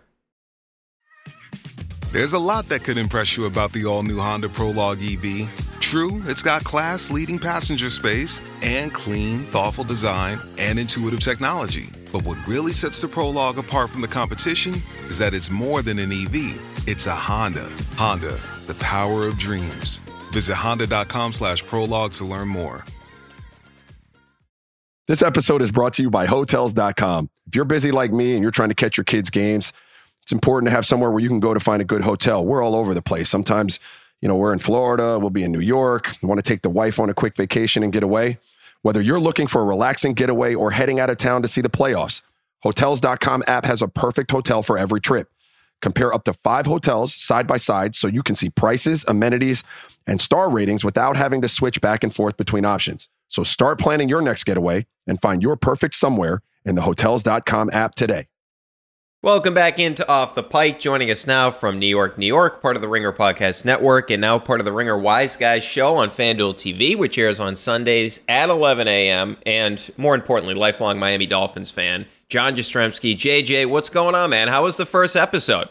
There's a lot that could impress you about the all new Honda Prologue EV. True, it's got class leading passenger space and clean, thoughtful design and intuitive technology. But what really sets the Prologue apart from the competition is that it's more than an EV, it's a Honda. Honda, the power of dreams. Visit honda.com slash prologue to learn more. This episode is brought to you by Hotels.com. If you're busy like me and you're trying to catch your kids' games, it's important to have somewhere where you can go to find a good hotel. We're all over the place. Sometimes, you know, we're in Florida, we'll be in New York, we want to take the wife on a quick vacation and get away. Whether you're looking for a relaxing getaway or heading out of town to see the playoffs, Hotels.com app has a perfect hotel for every trip. Compare up to five hotels side by side so you can see prices, amenities, and star ratings without having to switch back and forth between options. So start planning your next getaway and find your perfect somewhere in the Hotels.com app today. Welcome back into Off the Pike. Joining us now from New York, New York, part of the Ringer Podcast Network, and now part of the Ringer Wise Guys show on FanDuel TV, which airs on Sundays at 11 a.m. And more importantly, lifelong Miami Dolphins fan, John Jastremski. JJ, what's going on, man? How was the first episode?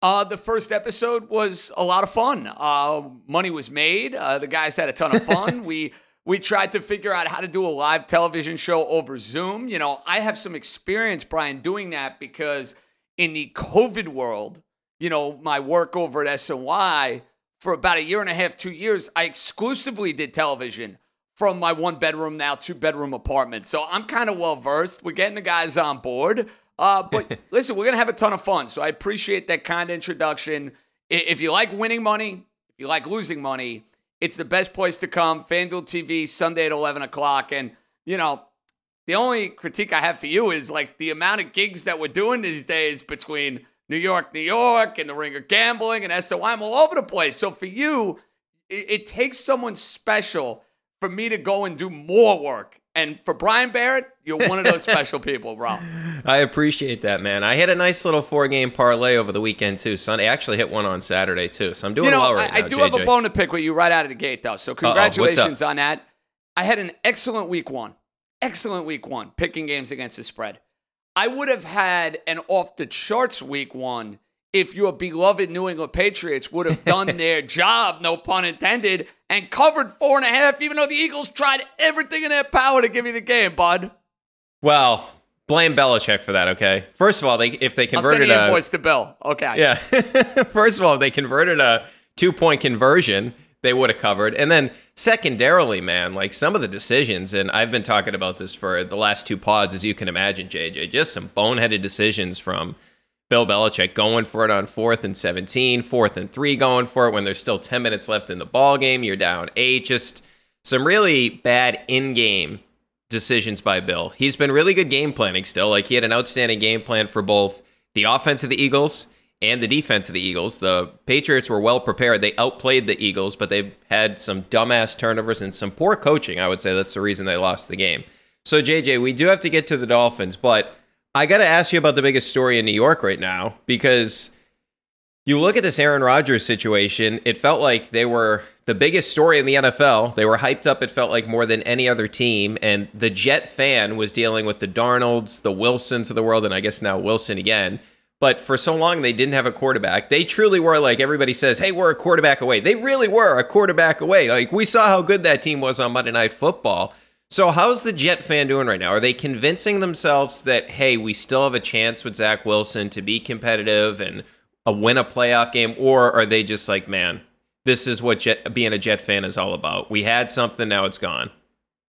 Uh, the first episode was a lot of fun. Uh, money was made. Uh, the guys had a ton of fun. [LAUGHS] we we tried to figure out how to do a live television show over Zoom. You know, I have some experience, Brian, doing that because in the COVID world, you know, my work over at SNY for about a year and a half, two years, I exclusively did television from my one bedroom now two bedroom apartment. So I'm kind of well versed. We're getting the guys on board. Uh, but [LAUGHS] listen, we're gonna have a ton of fun. So I appreciate that kind introduction. If you like winning money, if you like losing money, it's the best place to come. FanDuel TV, Sunday at 11 o'clock. And, you know, the only critique I have for you is like the amount of gigs that we're doing these days between New York, New York, and the Ringer Gambling and SOI. I'm all over the place. So for you, it, it takes someone special for me to go and do more work. And for Brian Barrett, you're one of those special people, bro. [LAUGHS] I appreciate that, man. I hit a nice little four game parlay over the weekend too. Sunday, I actually hit one on Saturday too, so I'm doing you know, well right I, now. I do JJ. have a bone to pick with you right out of the gate, though. So congratulations on that. I had an excellent week one. Excellent week one, picking games against the spread. I would have had an off the charts week one if your beloved New England Patriots would have done [LAUGHS] their job, no pun intended, and covered four and a half, even though the Eagles tried everything in their power to give you the game, bud. Well, blame Belichick for that. Okay. First of all, they if they I'll send converted the invoice to Bill. Okay. yeah. [LAUGHS] First of all, if they converted a two point conversion, they would have covered. And then secondarily, man, like some of the decisions, and I've been talking about this for the last two pods, as you can imagine, JJ, just some boneheaded decisions from Bill Belichick going for it on fourth and 17, fourth and three going for it when there's still 10 minutes left in the ball game. You're down eight. Just some really bad in game decisions by Bill. He's been really good game planning still. Like he had an outstanding game plan for both the offense of the Eagles and the defense of the Eagles. The Patriots were well prepared. They outplayed the Eagles, but they've had some dumbass turnovers and some poor coaching. I would say that's the reason they lost the game. So, JJ, we do have to get to the Dolphins, but I got to ask you about the biggest story in New York right now because you look at this Aaron Rodgers situation, it felt like they were the biggest story in the NFL. They were hyped up, it felt like more than any other team. And the Jet fan was dealing with the Darnolds, the Wilsons of the world, and I guess now Wilson again. But for so long, they didn't have a quarterback. They truly were like everybody says, hey, we're a quarterback away. They really were a quarterback away. Like we saw how good that team was on Monday Night Football. So, how's the Jet fan doing right now? Are they convincing themselves that, hey, we still have a chance with Zach Wilson to be competitive and a win a playoff game? Or are they just like, man, this is what Jet, being a Jet fan is all about? We had something, now it's gone.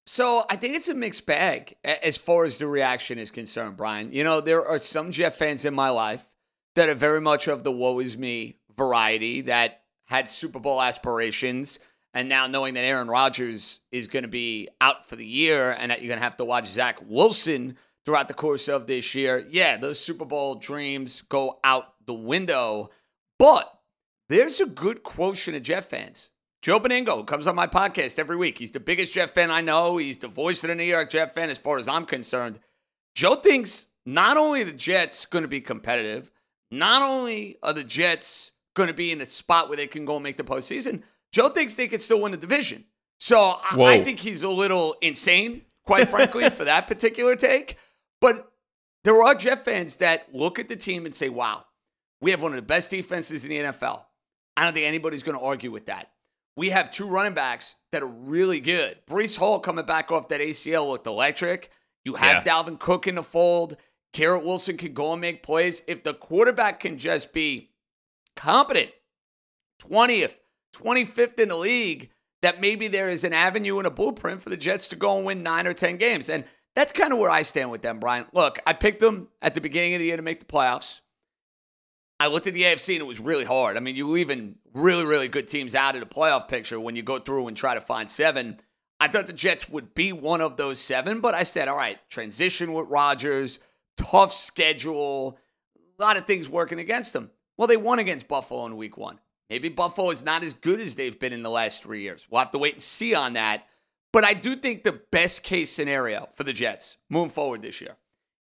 So I think it's a mixed bag as far as the reaction is concerned, Brian. You know, there are some Jet fans in my life that are very much of the woe is me variety that had Super Bowl aspirations. And now knowing that Aaron Rodgers is going to be out for the year and that you're going to have to watch Zach Wilson throughout the course of this year, yeah, those Super Bowl dreams go out the window. But there's a good quotient of Jet fans. Joe Benigno comes on my podcast every week. He's the biggest Jet fan I know. He's the voice of the New York Jet fan as far as I'm concerned. Joe thinks not only are the Jets going to be competitive, not only are the Jets going to be in a spot where they can go and make the postseason, Joe thinks they can still win the division. So I, I think he's a little insane, quite frankly, for that particular take. But there are Jet fans that look at the team and say, wow, we have one of the best defenses in the NFL. I don't think anybody's going to argue with that. We have two running backs that are really good. Breece Hall coming back off that ACL looked electric. You have Yeah. Dalvin Cook in the fold. Garrett Wilson can go and make plays. If the quarterback can just be competent, 20th, 25th in the league, that maybe there is an avenue and a blueprint for the Jets to go and win nine or 10 games. And that's kind of where I stand with them, Brian. Look, I picked them at the beginning of the year to make the playoffs. I looked at the AFC and it was really hard. I mean, you leaving really, really good teams out of the playoff picture when you go through and try to find seven. I thought the Jets would be one of those seven, but I said, all right, transition with Rodgers, tough schedule, a lot of things working against them. Well, they won against Buffalo in week one. Maybe Buffalo is not as good as they've been in the last three years. We'll have to wait and see on that. But I do think the best case scenario for the Jets moving forward this year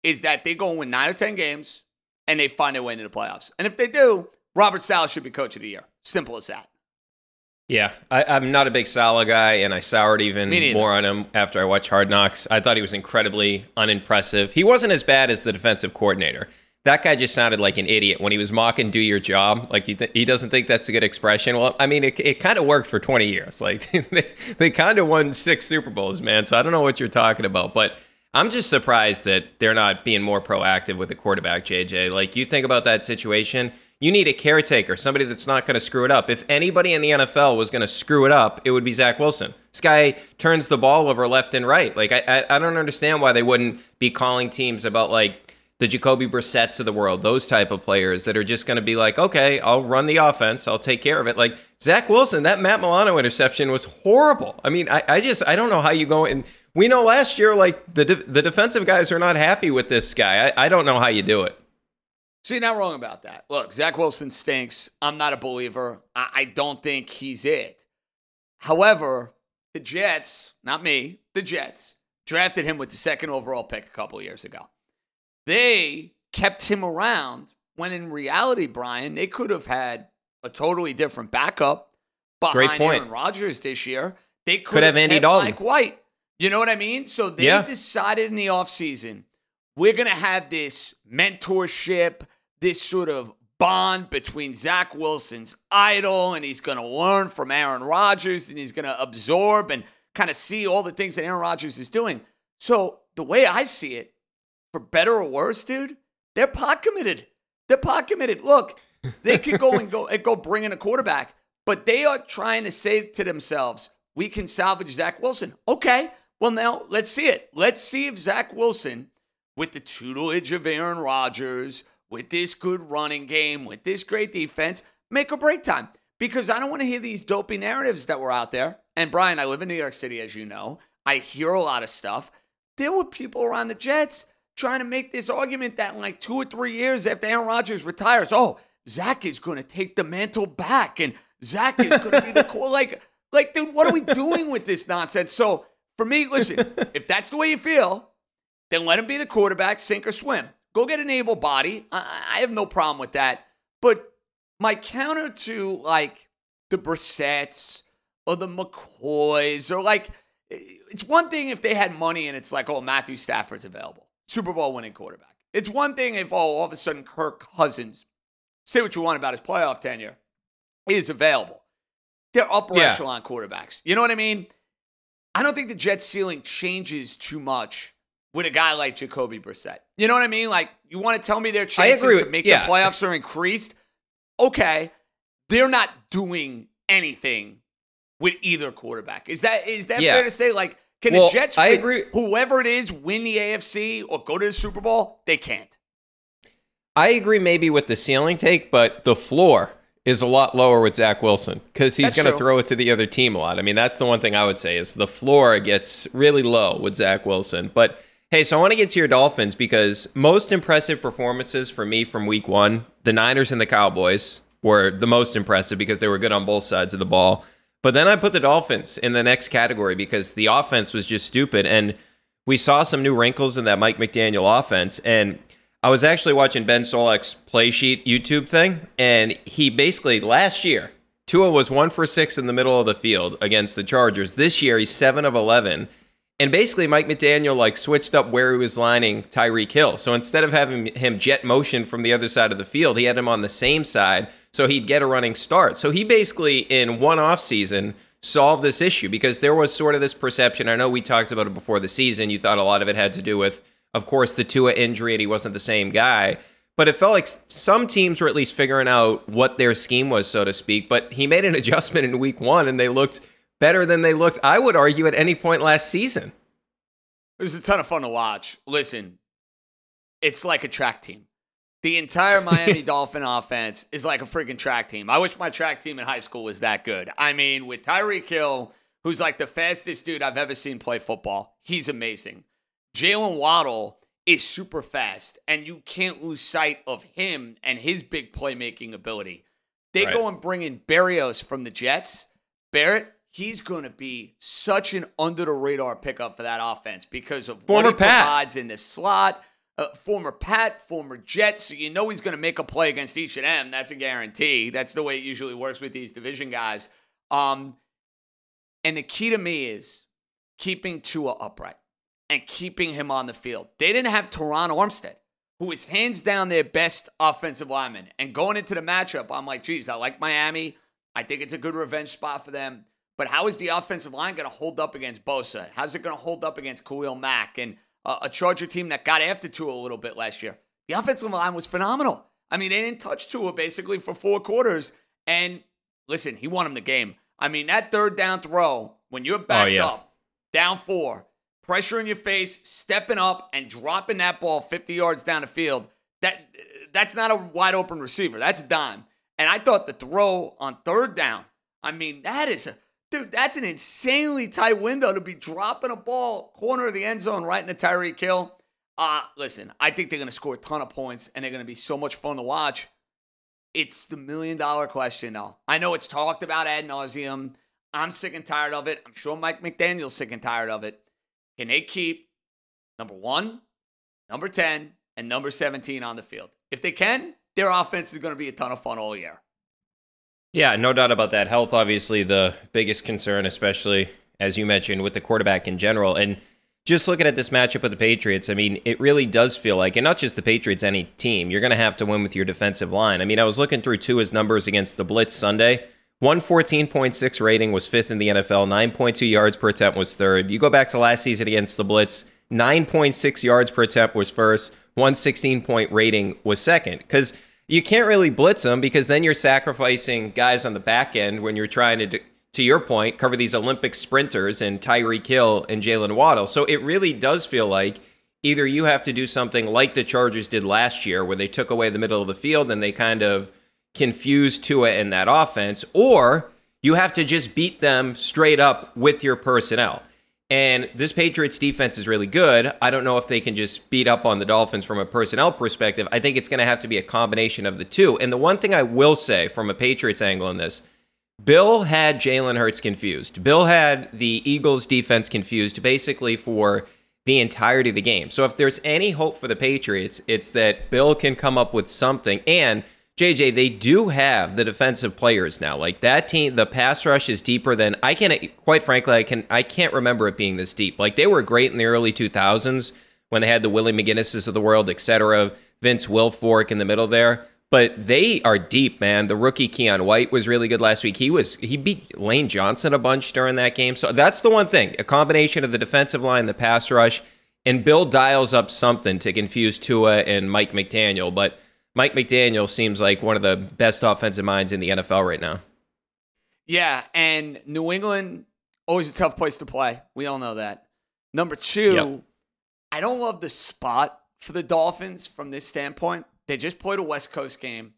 is that they go and win nine or 10 games and they find their way into the playoffs. And if they do, Robert Saleh should be coach of the year. Simple as that. Yeah, I, am not a big Saleh guy, and I soured even more on him after I watched Hard Knocks. I thought he was incredibly unimpressive. He wasn't as bad as the defensive coordinator. That guy just sounded like an idiot when he was mocking "do your job." Like he, th- he doesn't think that's a good expression. Well, I mean, it, it kind of worked for 20 years. Like [LAUGHS] they, they kind of won six Super Bowls, man. So I don't know what you're talking about, but I'm just surprised that they're not being more proactive with the quarterback, JJ. Like you think about that situation you need a caretaker, somebody that's not going to screw it up. If anybody in the NFL was going to screw it up, it would be Zach Wilson. This guy turns the ball over left and right. Like I, I, I don't understand why they wouldn't be calling teams about like the Jacoby Brissett's of the world, those type of players that are just going to be like, okay, I'll run the offense, I'll take care of it. Like Zach Wilson, that Matt Milano interception was horrible. I mean, I, I just I don't know how you go and we know last year like the de- the defensive guys are not happy with this guy. I, I don't know how you do it. So you're not wrong about that. Look, Zach Wilson stinks. I'm not a believer. I, I don't think he's it. However, the Jets, not me, the Jets, drafted him with the second overall pick a couple years ago. They kept him around when in reality, Brian, they could have had a totally different backup behind Aaron Rodgers this year. They could, could have, have Andy Dalton. Mike White. You know what I mean? So they yeah. decided in the offseason we're going to have this mentorship, this sort of bond between Zach Wilson's idol, and he's going to learn from Aaron Rodgers, and he's going to absorb and kind of see all the things that Aaron Rodgers is doing. So the way I see it, for better or worse, dude, they're pot committed. They're pot committed. Look, they could go and go [LAUGHS] and go bring in a quarterback, but they are trying to say to themselves, "We can salvage Zach Wilson." Okay, well now let's see it. Let's see if Zach Wilson with the tutelage of Aaron Rodgers, with this good running game, with this great defense, make a break time. Because I don't want to hear these dopey narratives that were out there. And Brian, I live in New York City, as you know. I hear a lot of stuff. There were people around the Jets trying to make this argument that in like two or three years after Aaron Rodgers retires, oh, Zach is going to take the mantle back and Zach is going to be the [LAUGHS] core. Like, like, dude, what are we doing with this nonsense? So for me, listen, [LAUGHS] if that's the way you feel, then let him be the quarterback, sink or swim. Go get an able body. I, I have no problem with that. But my counter to like the Brissetts or the McCoys or like, it's one thing if they had money and it's like, oh, Matthew Stafford's available, Super Bowl winning quarterback. It's one thing if, oh, all of a sudden Kirk Cousins, say what you want about his playoff tenure, is available. They're upper yeah. echelon quarterbacks. You know what I mean? I don't think the Jets ceiling changes too much with a guy like Jacoby Brissett. You know what I mean? Like, you want to tell me their chances to make yeah. the playoffs are increased? Okay, they're not doing anything with either quarterback. Is that is that yeah. fair to say? Like, can well, the Jets, I agree. whoever it is, win the AFC or go to the Super Bowl? They can't. I agree, maybe with the ceiling take, but the floor is a lot lower with Zach Wilson because he's going to throw it to the other team a lot. I mean, that's the one thing I would say is the floor gets really low with Zach Wilson, but Hey, so I want to get to your Dolphins because most impressive performances for me from week one, the Niners and the Cowboys were the most impressive because they were good on both sides of the ball. But then I put the Dolphins in the next category because the offense was just stupid. And we saw some new wrinkles in that Mike McDaniel offense. And I was actually watching Ben Solak's play sheet YouTube thing. And he basically, last year, Tua was one for six in the middle of the field against the Chargers. This year, he's seven of 11 and basically, Mike McDaniel like switched up where he was lining Tyreek Hill. So instead of having him jet motion from the other side of the field, he had him on the same side so he'd get a running start. So he basically, in one off season, solved this issue because there was sort of this perception. I know we talked about it before the season. You thought a lot of it had to do with, of course, the Tua injury and he wasn't the same guy. but it felt like some teams were at least figuring out what their scheme was, so to speak. But he made an [LAUGHS] adjustment in week one, and they looked better than they looked, I would argue, at any point last season. It was a ton of fun to watch. Listen, it's like a track team. The entire Miami [LAUGHS] Dolphin offense is like a freaking track team. I wish my track team in high school was that good. I mean, with Tyreek Hill, who's like the fastest dude I've ever seen play football, he's amazing. Jaylen Waddle is super fast, and you can't lose sight of him and his big playmaking ability. They Right. go and bring in Berrios from the Jets. Barrett, he's going to be such an under the radar pickup for that offense because of Former what he Pat. provides in the slot. Uh, former Pat, former Jet, so you know he's going to make a play against each of them. That's a guarantee. That's the way it usually works with these division guys. Um, and the key to me is keeping Tua upright and keeping him on the field. They didn't have Terron Armstead, who is hands down their best offensive lineman. And going into the matchup, I'm like, geez, I like Miami. I think it's a good revenge spot for them. But how is the offensive line going to hold up against Bosa? How's it going to hold up against Khalil Mack and uh, a Charger team that got after Tua a little bit last year? The offensive line was phenomenal. I mean, they didn't touch Tua basically for four quarters. And listen, he won him the game. I mean, that third down throw, when you're backed yeah. up, down four, pressure in your face, stepping up and dropping that ball 50 yards down the field, that that's not a wide open receiver. That's a dime. And I thought the throw on third down, I mean, that is a dude, that's an insanely tight window to be dropping a ball corner of the end zone right into Tyreek Hill. Uh, listen, I think they're going to score a ton of points and they're going to be so much fun to watch. It's the million dollar question, though. I know it's talked about ad nauseum. I'm sick and tired of it. I'm sure Mike McDaniel's sick and tired of it. Can they keep number one, number 10, and number 17 on the field? If they can, their offense is going to be a ton of fun all year. Yeah, no doubt about that. Health, obviously, the biggest concern, especially as you mentioned, with the quarterback in general. And just looking at this matchup with the Patriots, I mean, it really does feel like, and not just the Patriots, any team, you're going to have to win with your defensive line. I mean, I was looking through Tua's numbers against the Blitz Sunday. 114.6 rating was fifth in the NFL, 9.2 yards per attempt was third. You go back to last season against the Blitz, 9.6 yards per attempt was first, 116 point rating was second. Because you can't really blitz them because then you're sacrificing guys on the back end when you're trying to, to your point, cover these Olympic sprinters and Tyreek Hill and Jaylen Waddle. So it really does feel like either you have to do something like the Chargers did last year, where they took away the middle of the field and they kind of confused Tua in that offense, or you have to just beat them straight up with your personnel. And this Patriots defense is really good. I don't know if they can just beat up on the Dolphins from a personnel perspective. I think it's going to have to be a combination of the two. And the one thing I will say from a Patriots angle in this, Bill had Jalen Hurts confused. Bill had the Eagles defense confused basically for the entirety of the game. So if there's any hope for the Patriots, it's that Bill can come up with something. And JJ, they do have the defensive players now. Like that team, the pass rush is deeper than I can. Quite frankly, I can. I can't remember it being this deep. Like they were great in the early 2000s when they had the Willie McGinests of the world, etc. Vince Wilfork in the middle there. But they are deep, man. The rookie Keion White was really good last week. He was he beat Lane Johnson a bunch during that game. So that's the one thing. A combination of the defensive line, the pass rush, and Bill dials up something to confuse Tua and Mike McDaniel. But Mike McDaniel seems like one of the best offensive minds in the NFL right now. Yeah, and New England always a tough place to play. We all know that. Number two, Yep. I don't love the spot for the Dolphins from this standpoint. They just played a West Coast game.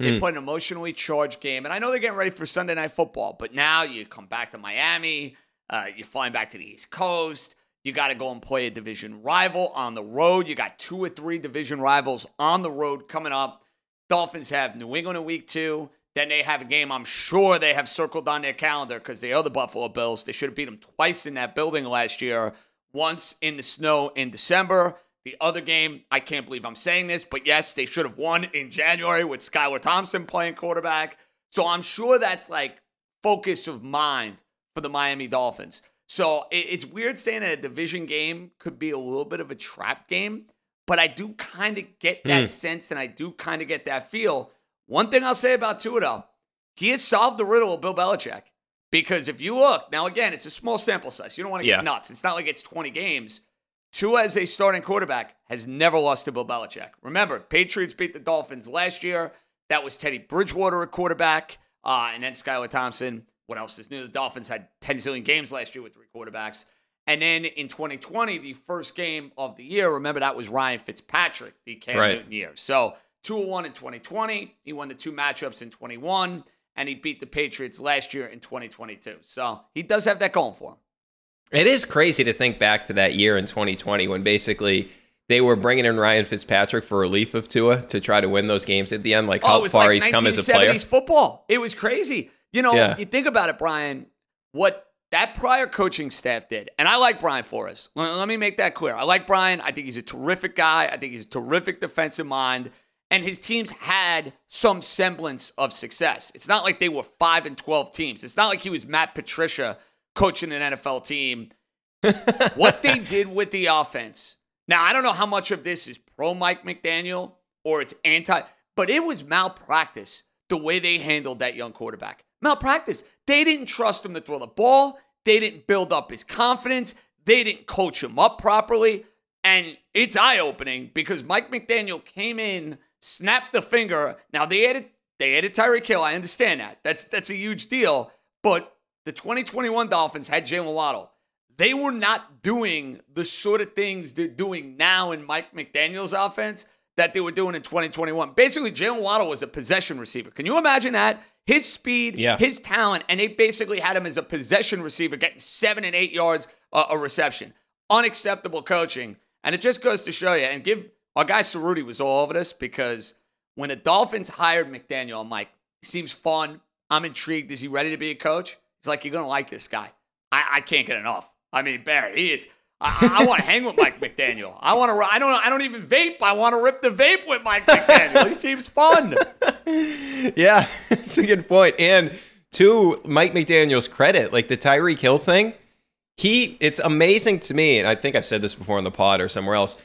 They Mm. played an emotionally charged game, and I know they're getting ready for Sunday Night Football. But now you come back to Miami, uh, you're flying back to the East Coast. You got to go and play a division rival on the road. You got two or three division rivals on the road coming up. Dolphins have New England in week two. Then they have a game I'm sure they have circled on their calendar because they are the Buffalo Bills. They should have beat them twice in that building last year, once in the snow in December. The other game, I can't believe I'm saying this, but yes, they should have won in January with Skylar Thompson playing quarterback. So I'm sure that's like focus of mind for the Miami Dolphins. So it's weird saying that a division game could be a little bit of a trap game, but I do kind of get that Hmm. sense and I do kind of get that feel. One thing I'll say about Tua, though, he has solved the riddle of Bill Belichick. Because if you look, now again, it's a small sample size. You don't want to Yeah. get nuts. It's not like it's 20 games. Tua as a starting quarterback has never lost to Bill Belichick. Remember, Patriots beat the Dolphins last year. That was Teddy Bridgewater at quarterback, uh, and then Skylar Thompson. What else is new? The Dolphins had 10 zillion games last year with three quarterbacks. And then in 2020, the first game of the year, remember that was Ryan Fitzpatrick, the Cam Right. Newton year. So 2 1 in 2020. He won the two matchups in 21, and he beat the Patriots last year in 2022. So he does have that going for him. It is crazy to think back to that year in 2020 when basically they were bringing in Ryan Fitzpatrick for relief of Tua to try to win those games at the end. Like Oh, how far like he's come as a player. 1970s football. It was crazy. You know, Yeah. you think about it, Brian, what that prior coaching staff did, and I like Brian Flores. Let, let me make that clear. I like Brian. I think he's a terrific guy. I think he's a terrific defensive mind. And his teams had some semblance of success. It's not like they were 5 and 12 teams. It's not like he was Matt Patricia coaching an NFL team [LAUGHS] what they did with the offense. Now, I don't know how much of this is pro Mike McDaniel or it's anti, but it was malpractice the way they handled that young quarterback. Malpractice. They didn't trust him to throw the ball. They didn't build up his confidence. They didn't coach him up properly. And it's eye opening because Mike McDaniel came in, snapped the finger. Now they added they added Tyreek Hill. I understand that. That's that's a huge deal. But the 2021 Dolphins had Jaylen Waddle. They were not doing the sort of things they're doing now in Mike McDaniel's offense that they were doing in 2021. Basically, Jaylen Waddle was a possession receiver. Can you imagine that? His speed, Yeah. his talent, and they basically had him as a possession receiver, getting seven and eight yards uh, a reception. Unacceptable coaching. And it just goes to show you, and give our guy Ceruti was all over this because when the Dolphins hired McDaniel, I'm like, seems fun. I'm intrigued. Is he ready to be a coach? He's like, you're gonna like this guy. I, I can't get enough. I mean, Barry, he is. I, I want to hang with Mike McDaniel. I want to. I don't. I don't even vape. I want to rip the vape with Mike McDaniel. he seems fun. [LAUGHS] Yeah, [LAUGHS] it's a good point. And to Mike McDaniel's credit, like the Tyreek Hill thing, he it's amazing to me, and I think I've said this before on the pod or somewhere else.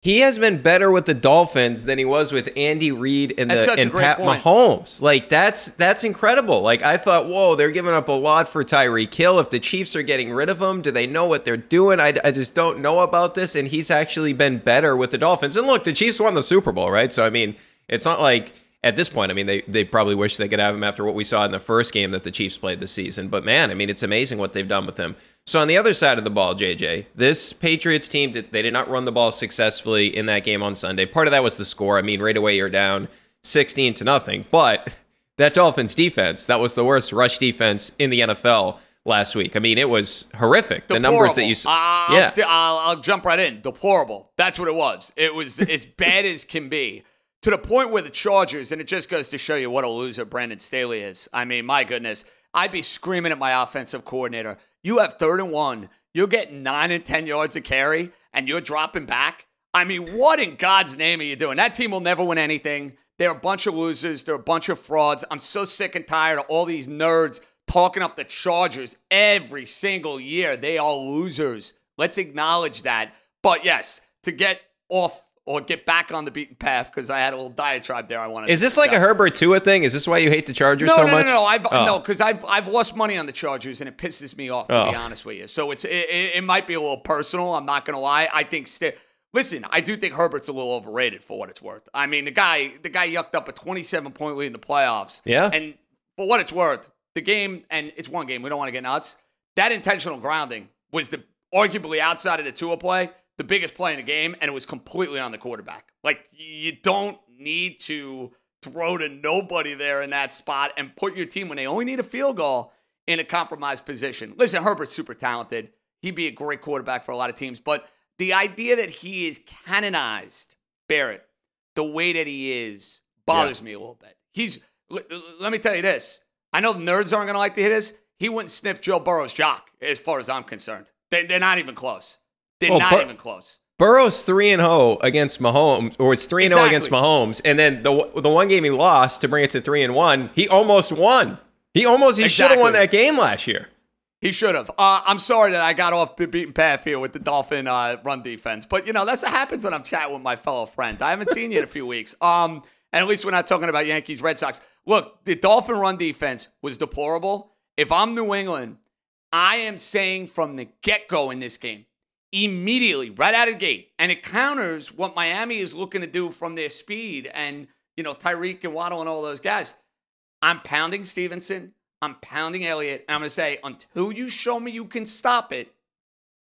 He has been better with the Dolphins than he was with Andy Reid and, That's the, and Pat point. Mahomes. Like that's that's incredible. Like I thought, whoa, they're giving up a lot for Tyreek Hill. If the Chiefs are getting rid of him, do they know what they're doing? I, I just don't know about this. And he's actually been better with the Dolphins. And look, the Chiefs won the Super Bowl, right? So I mean, it's not like at this point, I mean, they, they probably wish they could have him after what we saw in the first game that the Chiefs played this season. But man, I mean, it's amazing what they've done with him. So on the other side of the ball, JJ, this Patriots team, did, they did not run the ball successfully in that game on Sunday. Part of that was the score. I mean, right away you're down 16 to nothing. But that Dolphins defense, that was the worst rush defense in the NFL last week. I mean, it was horrific. The numbers that you Deplorable. I'll, yeah. sti- I'll, I'll jump right in. Deplorable. That's what it was. It was as [LAUGHS] bad as can be. To the point where the Chargers, and it just goes to show you what a loser Brandon Staley is. I mean, my goodness. I'd be screaming at my offensive coordinator. You have third and one. You're getting nine and 10 yards of carry, and you're dropping back. I mean, what in God's name are you doing? That team will never win anything. They're a bunch of losers. They're a bunch of frauds. I'm so sick and tired of all these nerds talking up the Chargers every single year. They are losers. Let's acknowledge that. But yes, to get off or get back on the beaten path, because I had a little diatribe there I wanted Is this like a discuss. Herbert Tua thing? Is this why you hate the Chargers No, so no, much? no, no. no. I've Oh. no, because I've I've lost money on the Chargers, and it pisses me off to be Oh. honest with you. So it's it, it, might be a little personal. I'm not gonna lie. I think sti- listen, I do think Herbert's a little overrated for what it's worth. I mean, the guy the guy yucked up a 27 point lead in the playoffs. Yeah. and for what it's worth, the game and it's one game. We don't want to get nuts. That intentional grounding was the arguably outside of the Tua play, the biggest play in the game, and it was completely on the quarterback. Like you don't need to throw to nobody there in that spot and put your team when they only need a field goal in a compromised position. Listen, Herbert's super talented. He'd be a great quarterback for a lot of teams, but the idea that he is canonized, Barrett, the way that he is bothers me a little bit. He's l- l- let me tell you this. I know nerds aren't going to like to hear this. He wouldn't sniff Joe Burrow's jock, as far as I'm concerned. They, they're not even close. They're Well, not Bur- even close. Burrow's three and zero against Mahomes, or it's three and zero against Exactly. Mahomes, and then the the one game he lost to bring it to three and one, he almost won. He almost he should have won that game last year. He should have. Uh, I'm sorry that I got off the beaten path here with the Dolphin uh, run defense, but you know that's what happens when I'm chatting with my fellow friend. I haven't seen you in a few weeks. Um, and at least we're not talking about Yankees, Red Sox. Look, the Dolphin run defense was deplorable. If I'm New England, I am saying from the get go in this game, immediately, right out of the gate. And it counters what Miami is looking to do from their speed and, you know, Tyreek and Waddle and all those guys. I'm pounding Stevenson. I'm pounding Elliott. And I'm going to say, until you show me you can stop it,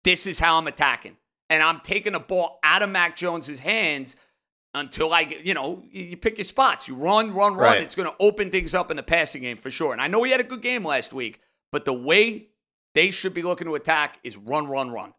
this is how I'm attacking. And I'm taking the ball out of Mac Jones's hands until I get, you know, you pick your spots. You run, run, run. Right. It's going to open things up in the passing game for sure. And I know he had a good game last week, but the way they should be looking to attack is run, run, run.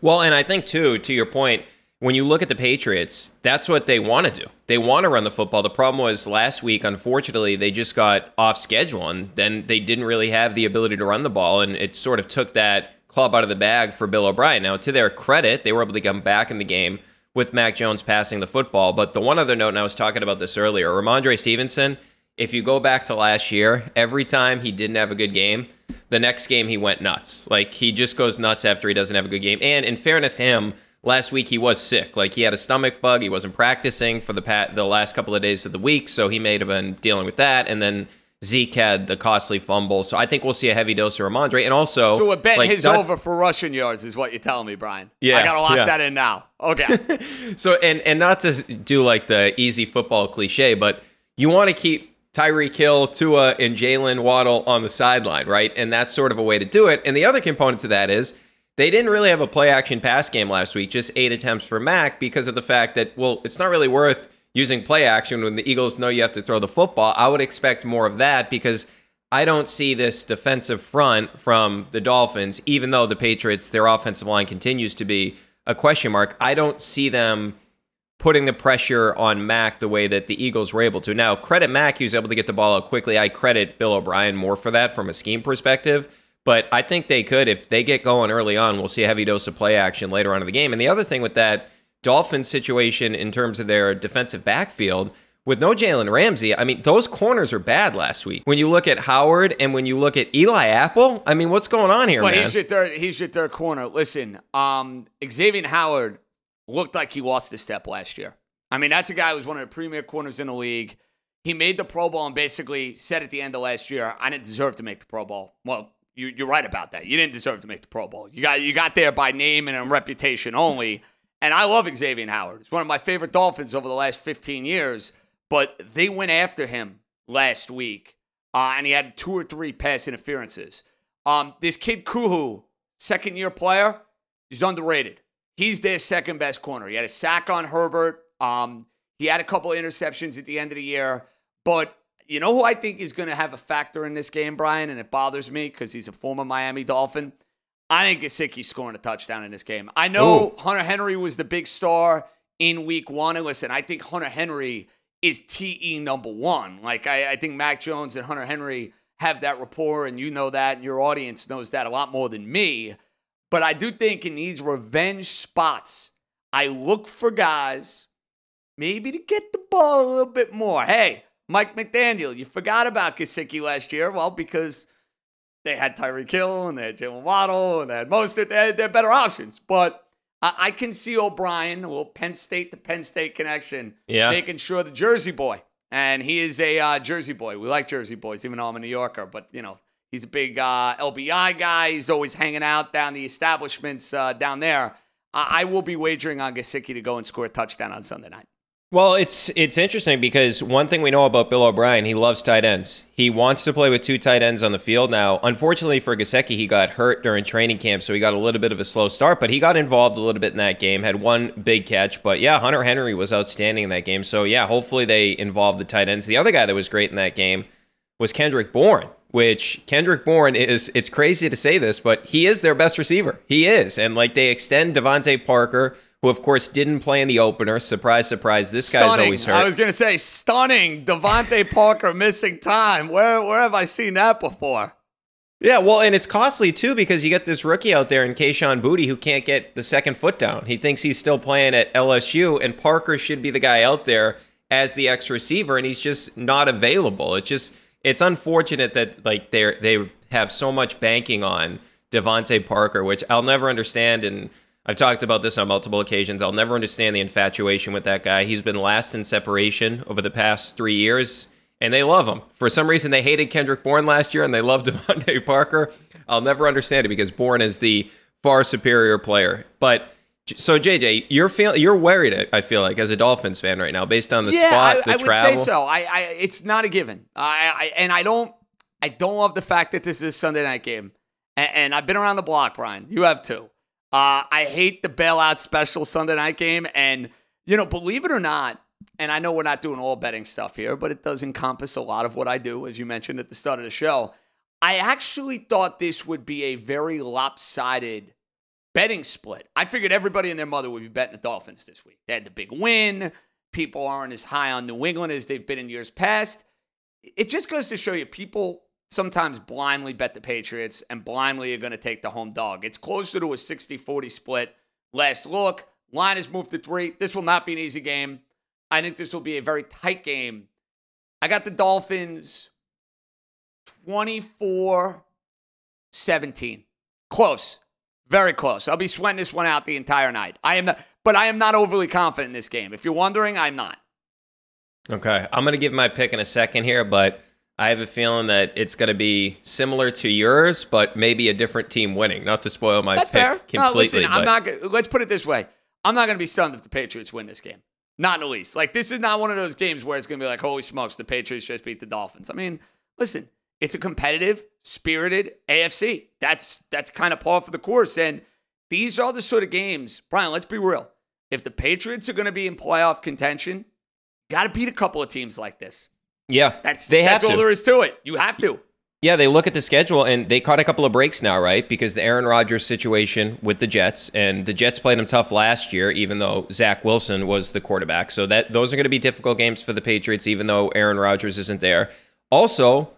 Well, and I think too, to your point, when you look at the Patriots, that's what they want to do. They want to run the football. The problem was last week, unfortunately, they just got off schedule and then they didn't really have the ability to run the ball. And it sort of took that club out of the bag for Bill O'Brien. Now, to their credit, they were able to come back in the game with Mac Jones passing the football. But the one other note, and I was talking about this earlier, Rhamondre Stevenson, if you go back to last year, every time he didn't have a good game, the next game he went nuts. Like he just goes nuts after he doesn't have a good game. And in fairness to him, last week he was sick. Like he had a stomach bug. He wasn't practicing for the pat the last couple of days of the week, so he may have been dealing with that. And then Zeke had the costly fumble. So I think we'll see a heavy dose of Rhamondre. And also, So we're betting like, his over for rushing yards, is what you're telling me, Brian. Yeah, I got to lock yeah. that in now. Okay. [LAUGHS] So and and not to do like the easy football cliche, but you want to keep Tyreek Hill, Tua, and Jaylen Waddle on the sideline, right? And that's sort of a way to do it. And the other component to that is they didn't really have a play action pass game last week, just eight attempts for Mac because of the fact that well, it's not really worth using play action when the Eagles know you have to throw the football. I would expect more of that because I don't see this defensive front from the Dolphins, even though the Patriots, their offensive line continues to be a question mark. I don't see them putting the pressure on Mac the way that the Eagles were able to. Now, credit Mac, he was able to get the ball out quickly. I credit Bill O'Brien more for that from a scheme perspective. But I think they could, if they get going early on, we'll see a heavy dose of play action later on in the game. And the other thing with that Dolphins situation in terms of their defensive backfield, with no Jalen Ramsey, I mean, those corners are bad last week. When you look at Howard and when you look at Eli Apple, I mean, what's going on here, Well, man? he's your third. He's your third corner. Listen, um, Xavier Howard looked like he lost a step last year. I mean, that's a guy who was one of the premier corners in the league. He made the Pro Bowl and basically said at the end of last year, "I didn't deserve to make the Pro Bowl." Well, you, you're right about that. You didn't deserve to make the Pro Bowl. You got you got there by name and on reputation only. And I love Xavier Howard. He's one of my favorite Dolphins over the last 15 years. But they went after him last week, uh, and he had two or three pass interferences. Um, this kid Kohou, second year player, he's underrated. He's their second best corner. He had a sack on Herbert. Um, he had a couple interceptions at the end of the year. But you know who I think is going to have a factor in this game, Brian, and it bothers me because he's a former Miami Dolphin. I think Gesicki's scoring a touchdown in this game. I know Hunter Henry was the big star in week one. And listen, I think Hunter Henry is TE number one. Like, I, I think Mac Jones and Hunter Henry have that rapport, and you know that, and your audience knows that a lot more than me. But I do think in these revenge spots, I look for guys maybe to get the ball a little bit more. Hey, Mike McDaniel, you forgot about Gesicki last year. Well, because they had Tyreek Hill and they had Jaylen Waddle and they had Mostert. They had, they had better options. But I, I can see O'Brien, a little Penn State to Penn State connection, Yeah. making sure the Jersey boy. And he is a uh, Jersey boy. We like Jersey boys, even though I'm a New Yorker. But, you know, he's a big uh, LBI guy. He's always hanging out down the establishments uh, down there. I, I will be wagering on Gesicki to go and score a touchdown on Sunday night. Well, it's it's interesting because one thing we know about Bill O'Brien, he loves tight ends. He wants to play with two tight ends on the field. Now, unfortunately for Gesicki, he got hurt during training camp, so he got a little bit of a slow start, but he got involved a little bit in that game, had one big catch. But yeah, Hunter Henry was outstanding in that game. So yeah, hopefully they involve the tight ends. The other guy that was great in that game was Kendrick Bourne, which Kendrick Bourne is it's crazy to say this, but he is their best receiver. He is. And like they extend DeVante Parker, who of course didn't play in the opener. Surprise, surprise. This guy's Stunning. always hurt. I was going to say stunning. DeVante [LAUGHS] Parker missing time. Where where have I seen that before? Yeah, well, and it's costly too because you get this rookie out there in Kayshon Boutte who can't get the second foot down. He thinks he's still playing at LSU, and Parker should be the guy out there as the X receiver, and he's just not available. It just it's unfortunate that like they they have so much banking on DeVante Parker, which I'll never understand. And I've talked about this on multiple occasions. I'll never understand the infatuation with that guy. He's been last in separation over the past three years and they love him. For some reason, they hated Kendrick Bourne last year, and they love [LAUGHS] DeVante Parker. I'll never understand it because Bourne is the far superior player. But so JJ, you're feel you're worried. I feel like as a Dolphins fan right now, based on the yeah, spot, I, the I would travel. say so. I, I, it's not a given. I, I, and I don't, I don't love the fact that this is a Sunday night game. And, and I've been around the block, Brian. You have too. Uh, I hate the bailout special Sunday night game, and you know, believe it or not, and I know we're not doing all betting stuff here, but it does encompass a lot of what I do, as you mentioned at the start of the show. I actually thought this would be a very lopsided betting split. I figured everybody and their mother would be betting the Dolphins this week. They had the big win. People aren't as high on New England as they've been in years past. It just goes to show you people sometimes blindly bet the Patriots and blindly are going to take the home dog. It's closer to a 60 40 split. Last look, line has moved to three. This will not be an easy game. I think this will be a very tight game. I got the Dolphins 24 17. Close. Very close. I'll be sweating this one out the entire night. I am not, but I am not overly confident in this game. If you're wondering, I'm not. Okay, I'm gonna give my pick in a second here, but I have a feeling that it's gonna be similar to yours, but maybe a different team winning. Not to spoil my That's pick fair. completely. No, listen, I'm not. gonna- Let's put it this way: I'm not going to be stunned if the Patriots win this game. Not in the least. Like this is not one of those games where it's going to be like, holy smokes, the Patriots just beat the Dolphins. I mean, listen, it's a competitive, spirited AFC. That's that's kind of par for the course, and these are the sort of games, Brian. Let's be real. If the Patriots are going to be in playoff contention, got to beat a couple of teams like this. yeah, That's they that's have all to. there is to it. You have to. Yeah, they look at the schedule and they caught a couple of breaks now, right? Because the Aaron Rodgers situation with the Jets, and the Jets played them tough last year, even though Zach Wilson was the quarterback. So that those are going to be difficult games for the Patriots, even though Aaron Rodgers isn't there. Also,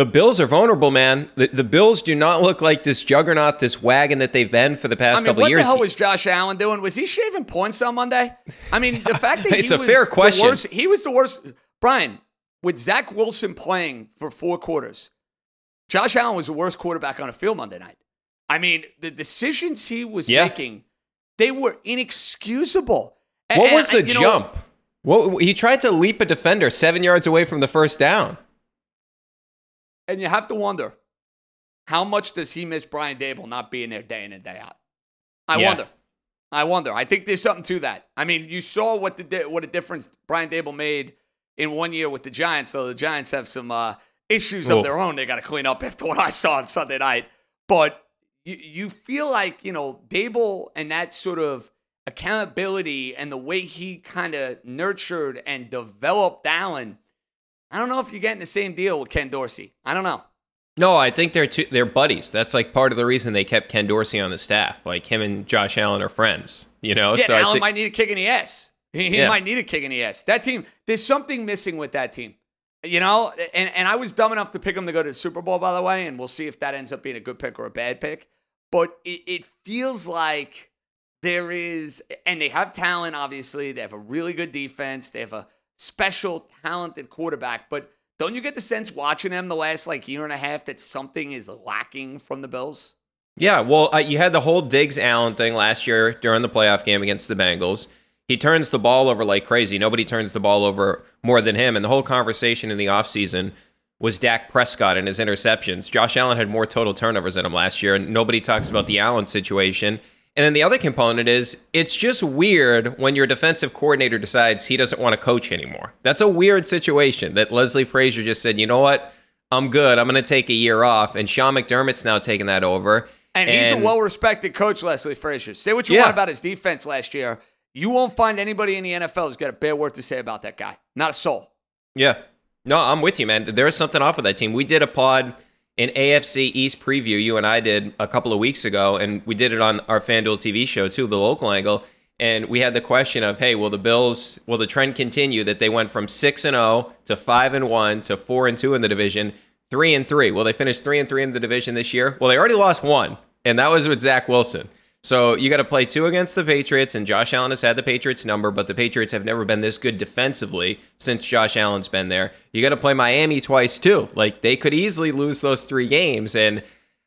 the Bills are vulnerable, man. The, the Bills do not look like this juggernaut, this wagon that they've been for the past I mean, couple what years. the hell was Josh Allen doing? Was he shaving points on Monday? I mean, the [LAUGHS] fact that It's he a was fair the question. worst, he was the worst. Brian, with Zach Wilson playing for four quarters, Josh Allen was the worst quarterback on the field Monday night. I mean, the decisions he was Yeah. making, they were inexcusable. What and- was the you know, jump? What, he tried to leap a defender seven yards away from the first down. And you have to wonder, how much does he miss Brian Daboll not being there day in and day out? I Yeah. wonder. I wonder. I think there's something to that. I mean, you saw what the what a difference Brian Daboll made in one year with the Giants. So the Giants have some uh, issues Oh. of their own they got to clean up after what I saw on Sunday night. But you, you feel like you know Daboll and that sort of accountability and the way he kind of nurtured and developed Allen. I don't know if you're getting the same deal with Ken Dorsey. I don't know. No, I think they're two, they're buddies. That's like part of the reason they kept Ken Dorsey on the staff. Like him and Josh Allen are friends. You know, Yeah, so I Allen think might need a kick in the ass. He, he Yeah. might need a kick in the ass. That team, there's something missing with that team. You know, and, and I was dumb enough to pick them to go to the Super Bowl, by the way, and we'll see if that ends up being a good pick or a bad pick. But it, it feels like there is, and they have talent, obviously. They have a really good defense. They have a special, talented quarterback. But don't you get the sense watching them the last like year and a half that something is lacking from the Bills? Yeah, well, uh, you had the whole Diggs Allen thing last year during the playoff game against the Bengals. He turns the ball over like crazy. Nobody turns the ball over more than him. And the whole conversation in the offseason was Dak Prescott and his interceptions. Josh Allen had more total turnovers than him last year, and nobody talks about the Allen situation. And then the other component is it's just weird when your defensive coordinator decides he doesn't want to coach anymore. That's a weird situation that Leslie Frazier just said, you know what? I'm good. I'm going to take a year off. And Sean McDermott's now taking that over. And, he's a well respected coach, Leslie Frazier. Say what you Yeah. want about his defense last year. You won't find anybody in the NFL who's got a bad word to say about that guy. Not a soul. Yeah. No, I'm with you, man. There is something off of that team. We did a pod in AFC East preview, you and I did a couple of weeks ago, and we did it on our FanDuel TV show too, the local angle. And we had the question of, hey, will the Bills, will the trend continue that they went from six and zero to five and one to four and two in the division, three and three? Will they finish three and three in the division this year? Well, they already lost one, and that was with Zach Wilson. So you got to play two against the Patriots, and Josh Allen has had the Patriots number, but the Patriots have never been this good defensively since Josh Allen's been there. You got to play Miami twice too. Like they could easily lose those three games, and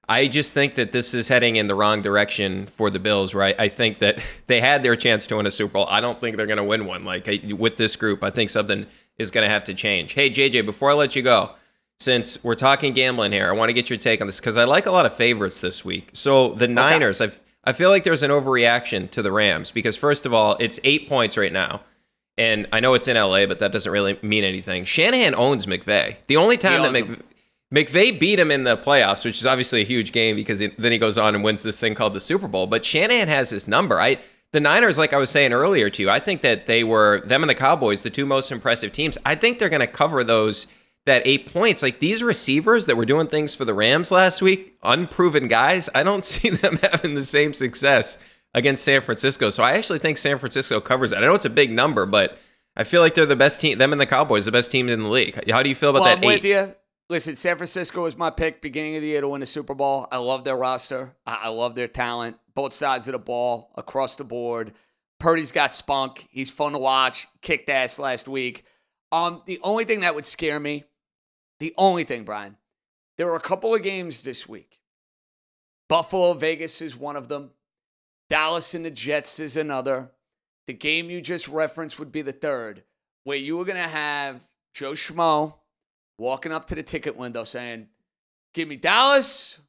I just think that this is heading in the wrong direction for the Bills. Right? I think that [LAUGHS] they had their chance to win a Super Bowl. I don't think they're going to win one. Like I, with this group, I think something is going to have to change. Hey JJ, before I let you go since we're talking gambling here, I want to get your take on this because I like a lot of favorites this week. So the Niners, I've I feel like there's an overreaction to the Rams because first of all, it's eight points right now. And I know it's in LA, but that doesn't really mean anything. Shanahan owns McVay. The only time that owns Mc, McVay beat him in the playoffs, which is obviously a huge game because it, then he goes on and wins this thing called the Super Bowl. But Shanahan has his number. I the Niners, like I was saying earlier to you, I think that they were them and the Cowboys, the two most impressive teams. I think they're going to cover those that eight points. Like these receivers that were doing things for the Rams last week, unproven guys. I don't [LAUGHS] see them having the same success against San Francisco. So I actually think San Francisco covers that. I know it's a big number, but I feel like they're the best team. Them and the Cowboys, the best teams in the league. How do you feel about well, that? I'm eight? with you. Listen, San Francisco was my pick beginning of the year to win the Super Bowl. I love their roster. I, I love their talent, both sides of the ball, across the board. Purdy's got spunk. He's fun to watch. Kicked ass last week. Um, the only thing that would scare me, the only thing, Brian, there were a couple of games this week. Buffalo, Vegas is one of them. Dallas and the Jets is another. The game you just referenced would be the third, where you were going to have Joe Schmo walking up to the ticket window saying, Give me Dallas,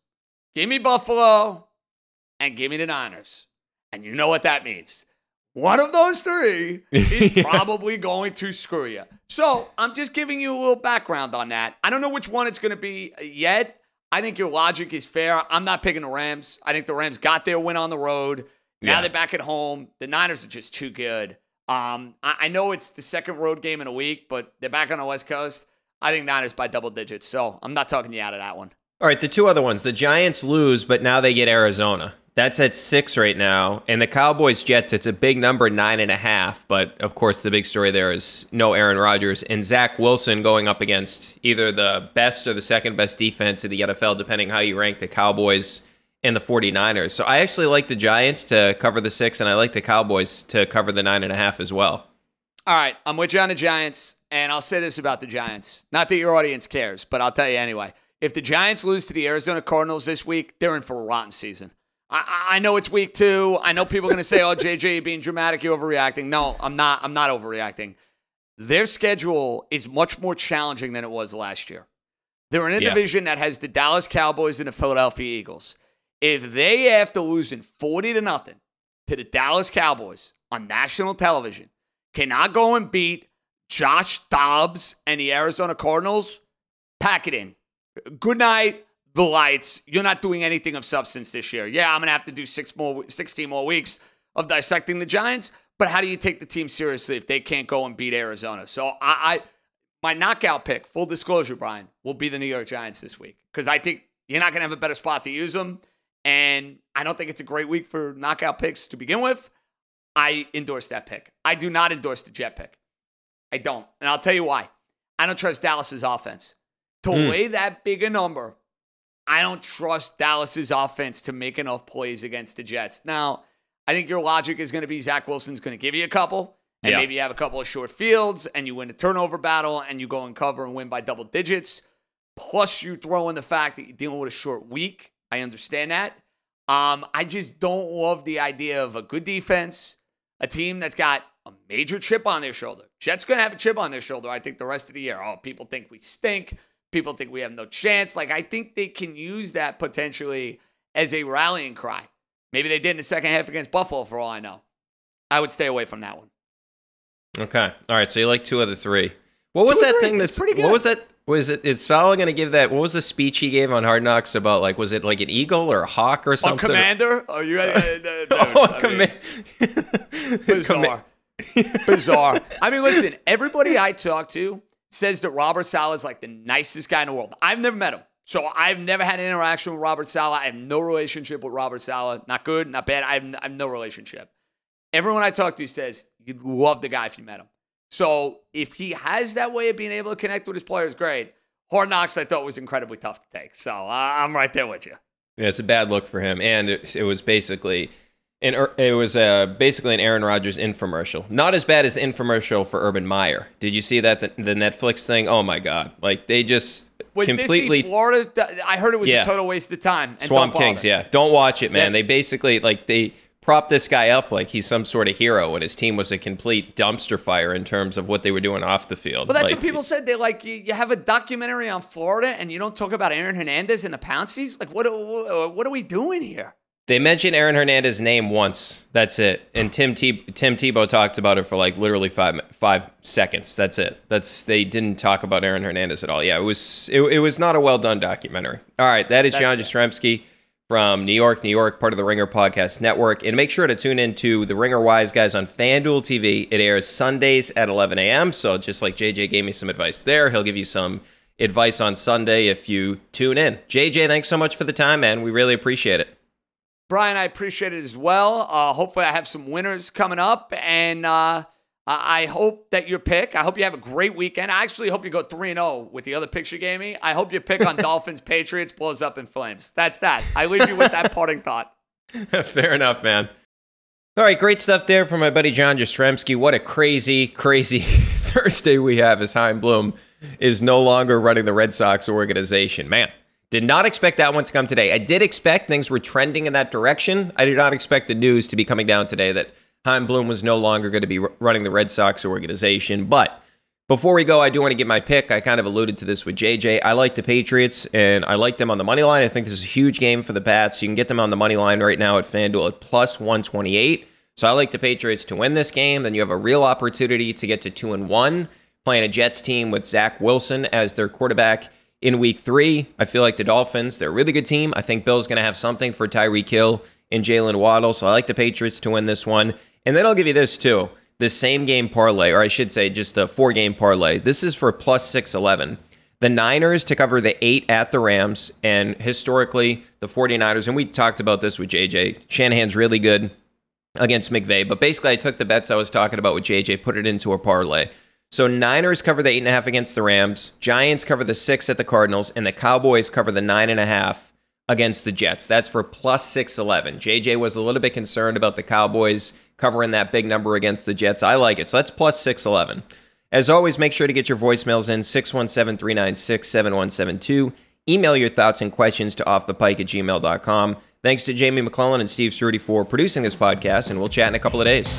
give me Buffalo, and give me the Niners. And you know what that means. One of those three [LAUGHS] is Yeah. probably going to screw you. So I'm just giving you a little background on that. I don't know which one it's going to be yet. I think your logic is fair. I'm not picking the Rams. I think the Rams got their win on the road. Now Yeah. they're back at home. The Niners are just too good. Um, I, I know it's the second road game in a week, but they're back on the West Coast. I think Niners by double digits. So I'm not talking you out of that one. All right, the two other ones. The Giants lose, but now they get Arizona. That's at six right now. And the Cowboys Jets, it's a big number, nine and a half. But of course, the big story there is no Aaron Rodgers and Zach Wilson going up against either the best or the second best defense in the NFL, depending how you rank the Cowboys and the 49ers. So I actually like the Giants to cover the six, and I like the Cowboys to cover the nine and a half as well. All right, I'm with you on the Giants, and I'll say this about the Giants. Not that your audience cares, but I'll tell you anyway. If the Giants lose to the Arizona Cardinals this week, they're in for a rotten season. I, I know it's week two. I know people are going to say, "Oh, JJ, you're being dramatic, you're overreacting." No, I'm not. I'm not overreacting. Their schedule is much more challenging than it was last year. They're in a Yeah. division that has the Dallas Cowboys and the Philadelphia Eagles. If they, after losing 40 to nothing to the Dallas Cowboys on national television, cannot go and beat Josh Dobbs and the Arizona Cardinals, pack it in. Good night, the lights. You're not doing anything of substance this year. Yeah, I'm gonna have to do six more, 16 more weeks of dissecting the Giants. But how do you take the team seriously if they can't go and beat Arizona? So I, I my knockout pick, full disclosure, Brian, will be the New York Giants this week because I think you're not gonna have a better spot to use them, and I don't think it's a great week for knockout picks to begin with. I endorse that pick. I do not endorse the Jet pick. I don't. And I'll tell you why. I don't trust Dallas's offense. To Hmm. lay that big a number, I don't trust Dallas's offense to make enough plays against the Jets. Now, I think your logic is going to be Zach Wilson's going to give you a couple, and Yeah. maybe you have a couple of short fields, and you win a turnover battle, and you go and cover and win by double digits. Plus, you throw in the fact that you're dealing with a short week. I understand that. Um, I just don't love the idea of a good defense, a team that's got a major chip on their shoulder. Jets going to have a chip on their shoulder, I think, the rest of the year. Oh, people think we stink. People think we have no chance. Like, I think they can use that potentially as a rallying cry. Maybe they did in the second half against Buffalo, for all I know. I would stay away from that one. Okay. All right. So you like two of the three. What was Two that thing that's pretty good. What was that? Was it? Is Saleh going to give that? What was the speech he gave on Hard Knocks about? Like, was it like an eagle or a hawk or something? Commander? Are you? Uh, dude, oh, I mean- bizarre. bizarre. I mean, listen, everybody I talk to says that Robert Saleh is like the nicest guy in the world. I've never met him. So I've never had an interaction with Robert Saleh. I have no relationship with Robert Saleh. Not good, not bad. I have, I have no relationship. Everyone I talk to says you'd love the guy if you met him. So if he has that way of being able to connect with his players, great. Hard Knocks I thought was incredibly tough to take. So I'm right there with you. Yeah, it's a bad look for him, and it, it was basically, an, Ur- it was uh, basically an Aaron Rodgers infomercial. Not as bad as the infomercial for Urban Meyer. Did you see that the, the Netflix thing? Oh my god! Like they just Was completely this the Florida? I heard it was Yeah. a total waste of time. And Swamp. Kings. Yeah, don't watch it, man. They basically like they prop this guy up like he's some sort of hero, and his team was a complete dumpster fire in terms of what they were doing off the field. Well, that's Like, what people said. They like you, you have a documentary on Florida, and you don't talk about Aaron Hernandez and the Pounceys. Like? What what are we doing here? They mentioned Aaron Hernandez's name once. That's it. And Tim Te- Tim Tebow talked about it for like literally five five seconds. That's it. That's they didn't talk about Aaron Hernandez at all. Yeah, it was it, it was not a well done documentary. All right, that is That's John. Jastremski from New York, New York, part of the Ringer Podcast Network. And make sure to tune in to the Ringer Wise guys on FanDuel TV. It airs Sundays at 11 a.m. So just like JJ gave me some advice there, he'll give you some advice on Sunday if you tune in. JJ, thanks so much for the time, man. We really appreciate it. Brian, I appreciate it as well. Uh, hopefully, I have some winners coming up, and uh, I hope that your pick. I hope you have a great weekend. I actually hope you go three and zero with the other picks you gave me. I hope your pick on [LAUGHS] Dolphins Patriots blows up in flames. That's that. I leave you with that parting thought. [LAUGHS] Fair enough, man. All right, great stuff there from my buddy John Jastremski. What a crazy, crazy [LAUGHS] Thursday we have as Chaim Bloom is no longer running the Red Sox organization. Man, did not expect that one to come today. I did expect things were trending in that direction. I did not expect the news to be coming down today that Chaim Bloom was no longer going to be running the Red Sox organization. But before we go, I do want to get my pick. I kind of alluded to this with JJ. I like the Patriots, and I like them on the money line. I think this is a huge game for the Pats. You can get them on the money line right now at FanDuel at plus 128. So I like the Patriots to win this game. Then you have a real opportunity to get to two and one, playing a Jets team with Zach Wilson as their quarterback in week three. I feel like the Dolphins, they're a really good team. I think Bill's going to have something for Tyreek Hill and Jaylen Waddle. So I like the Patriots to win this one. And then I'll give you this too the same game parlay, or I should say just the four game parlay. This is for plus 611. The Niners to cover the eight at the Rams, and historically, the 49ers, and we talked about this with JJ. Shanahan's really good against McVay, but basically, I took the bets I was talking about with JJ, put it into a parlay. So Niners cover the eight and a half against the Rams, Giants cover the six at the Cardinals, and the Cowboys cover the nine and a half against the Jets. That's for plus 611. JJ was a little bit concerned about the Cowboys covering that big number against the Jets. I like it. So that's plus 611. As always, make sure to get your voicemails in 617 396 7172. Email your thoughts and questions to offthepike at gmail.com. Thanks to Jamie McClellan and Steve Ceruti for producing this podcast, and we'll chat in a couple of days.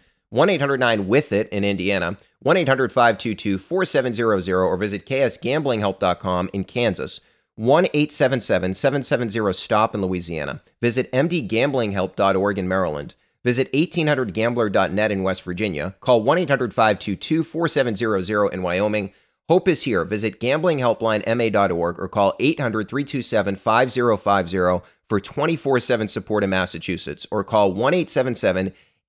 1 800 9 with it in Indiana, 1 800 522 4700, or visit ksgamblinghelp.com in Kansas, 1 877 770 STOP in Louisiana. Visit mdgamblinghelp.org in Maryland. Visit 1800gambler.net in West Virginia. Call 1 800 522 4700 in Wyoming. Hope is here. Visit gamblinghelplinema.org or call 800 327 5050 for 24 7 support in Massachusetts or call 1 877